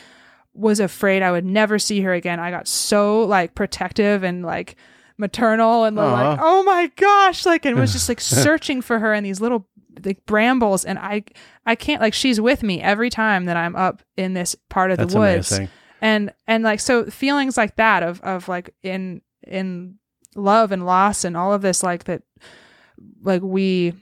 was afraid I would never see her again. I got so like protective and like maternal and like, oh my gosh, like and was [laughs] just like searching for her in these little like brambles and I I can't like she's with me every time that I'm up in this part of That's the woods. amazing. And and like so feelings like that of of like in in love and loss and all of this like that like we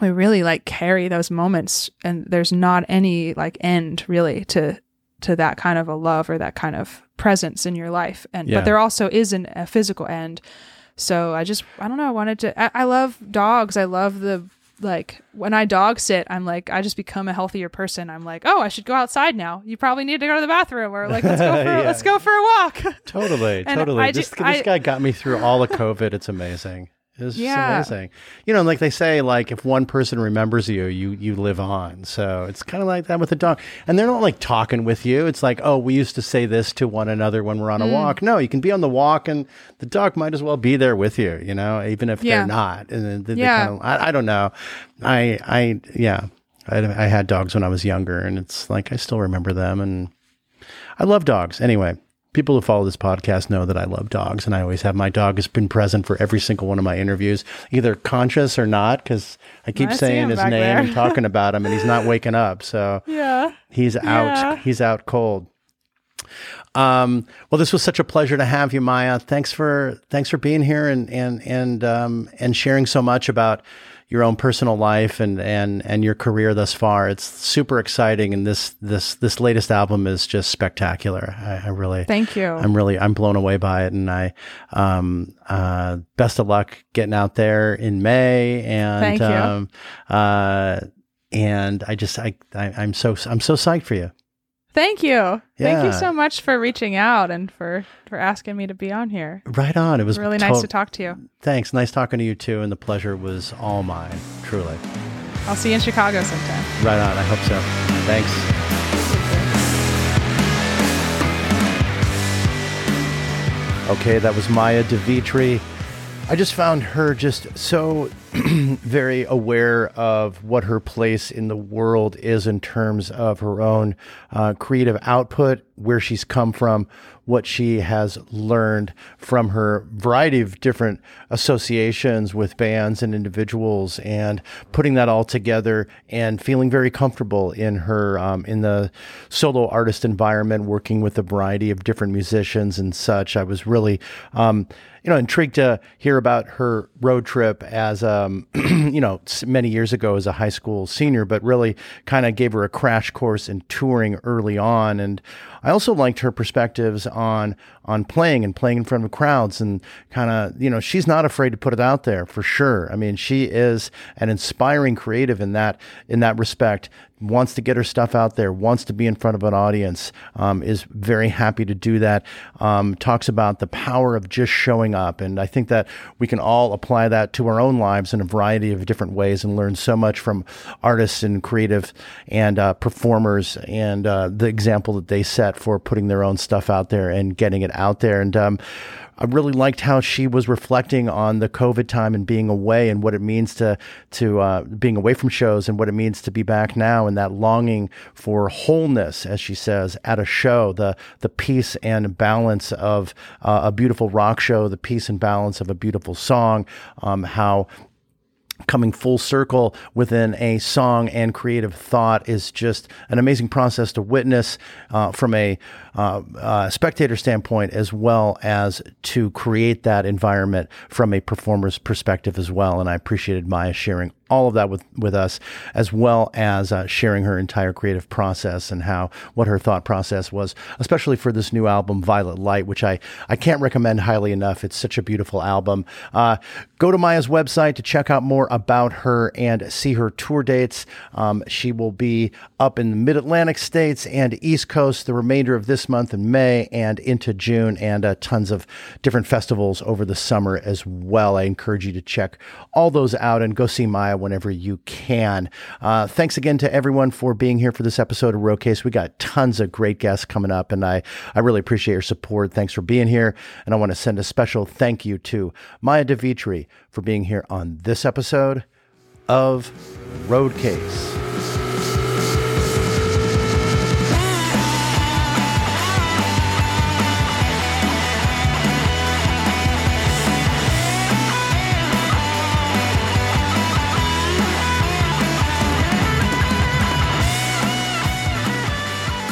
we really like carry those moments and there's not any like end really to to that kind of a love or that kind of presence in your life and Yeah. but there also isn't a physical end so i just i don't know i wanted to I, I love dogs i love the like when i dog sit i'm like i just become a healthier person i'm like oh i should go outside now you probably need to go to the bathroom or like let's go [laughs] for Yeah. let's go for a walk Totally, [laughs] totally. I this ju- this guy got me through all of COVID. It's amazing. It's Yeah. just amazing. You know, like they say, like if one person remembers you, you you live on. So it's kind of like that with a dog. And they're not like talking with you. It's like, oh, we used to say this to one another when we're on a Mm. walk. No, you can be on the walk, and the dog might as well be there with you. You know, even if Yeah. they're not. And then they, they Yeah. kind of, I, I don't know. I I yeah. I, I had dogs when I was younger, and it's like I still remember them, and I love dogs. Anyway, people who follow this podcast know that I love dogs, and I always have my dog has been present for every single one of my interviews, either conscious or not, because I keep I saying his name there. and talking about him, and he's not waking up. So [laughs] yeah he's out. Yeah. He's out cold. Um, well, this was such a pleasure to have you, Maya. Thanks for thanks for being here and and and um, and sharing so much about your own personal life and and and your career thus far. It's super exciting, and this this this latest album is just spectacular. I, I really thank you I'm really I'm blown away by it, and I um uh best of luck getting out there in May, and Thank you. um uh and I just I, I I'm so I'm so psyched for you. Thank you. Thank you so much for reaching out and for for asking me to be on here. Right on. It was Really to- nice to talk to you. Thanks. Nice talking to you too. And the pleasure was all mine, truly. I'll see you in Chicago sometime. Right on. I hope so. Thanks. Okay, that was Maya de Vitry. I just found her just so [clears throat] very aware of what her place in the world is in terms of her own uh, creative output, where she's come from, what she has learned from her variety of different associations with bands and individuals, and putting that all together and feeling very comfortable in her um, in the solo artist environment, working with a variety of different musicians and such. I was really um, you know, intrigued to hear about her road trip as, um, [clears throat] you know, many years ago as a high school senior, but really kind of gave her a crash course in touring early on. And I also liked her perspectives on on playing and playing in front of crowds and kind of, you know, she's not afraid to put it out there for sure. I mean, she is an inspiring creative in that in that respect. Wants to get her stuff out there, wants to be in front of an audience, um, is very happy to do that. Um, talks about the power of just showing up, and I think that we can all apply that to our own lives in a variety of different ways and learn so much from artists and creative and uh, performers and uh, the example that they set for putting their own stuff out there and getting it out there. And um, I really liked how she was reflecting on the COVID time and being away and what it means to to uh, being away from shows and what it means to be back now and that longing for wholeness, as she says, at a show, the the peace and balance of uh, a beautiful rock show, the peace and balance of a beautiful song, um, how coming full circle within a song and creative thought is just an amazing process to witness uh, from a uh, uh, spectator standpoint as well as to create that environment from a performer's perspective as well. And I appreciated Maya sharing all of that with, with us, as well as uh, sharing her entire creative process and how what her thought process was, especially for this new album, Violet Light, which I, I can't recommend highly enough. It's such a beautiful album. Uh, go to Maya's website to check out more about her and see her tour dates. Um, she will be up in the mid Atlantic states and East Coast the remainder of this month in May and into June, and uh, tons of different festivals over the summer as well. I encourage you to check all those out and go see Maya whenever you can. Uh, thanks again to everyone for being here for this episode of Roadcase. We got tons of great guests coming up, and I, I really appreciate your support. Thanks for being here. And I want to send a special thank you to Maya de Vitry for being here on this episode of Roadcase.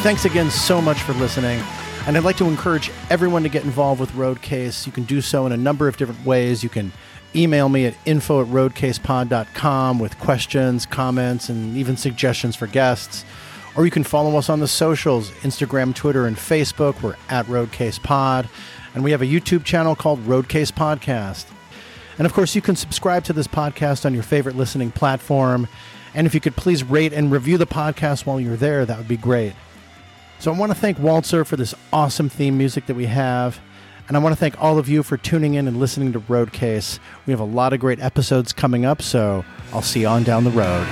Thanks again so much for listening. And I'd like to encourage everyone to get involved with Roadcase. You can do so in a number of different ways. You can email me at info at roadcasepod.com with questions, comments, and even suggestions for guests. Or you can follow us on the socials Instagram, Twitter, and Facebook. We're at Roadcase Pod. And we have a YouTube channel called Roadcase Podcast. And of course, you can subscribe to this podcast on your favorite listening platform. And if you could please rate and review the podcast while you're there, that would be great. So I want to thank Walter for this awesome theme music that we have. And I want to thank all of you for tuning in and listening to Roadcase. We have a lot of great episodes coming up, so I'll see you on down the road.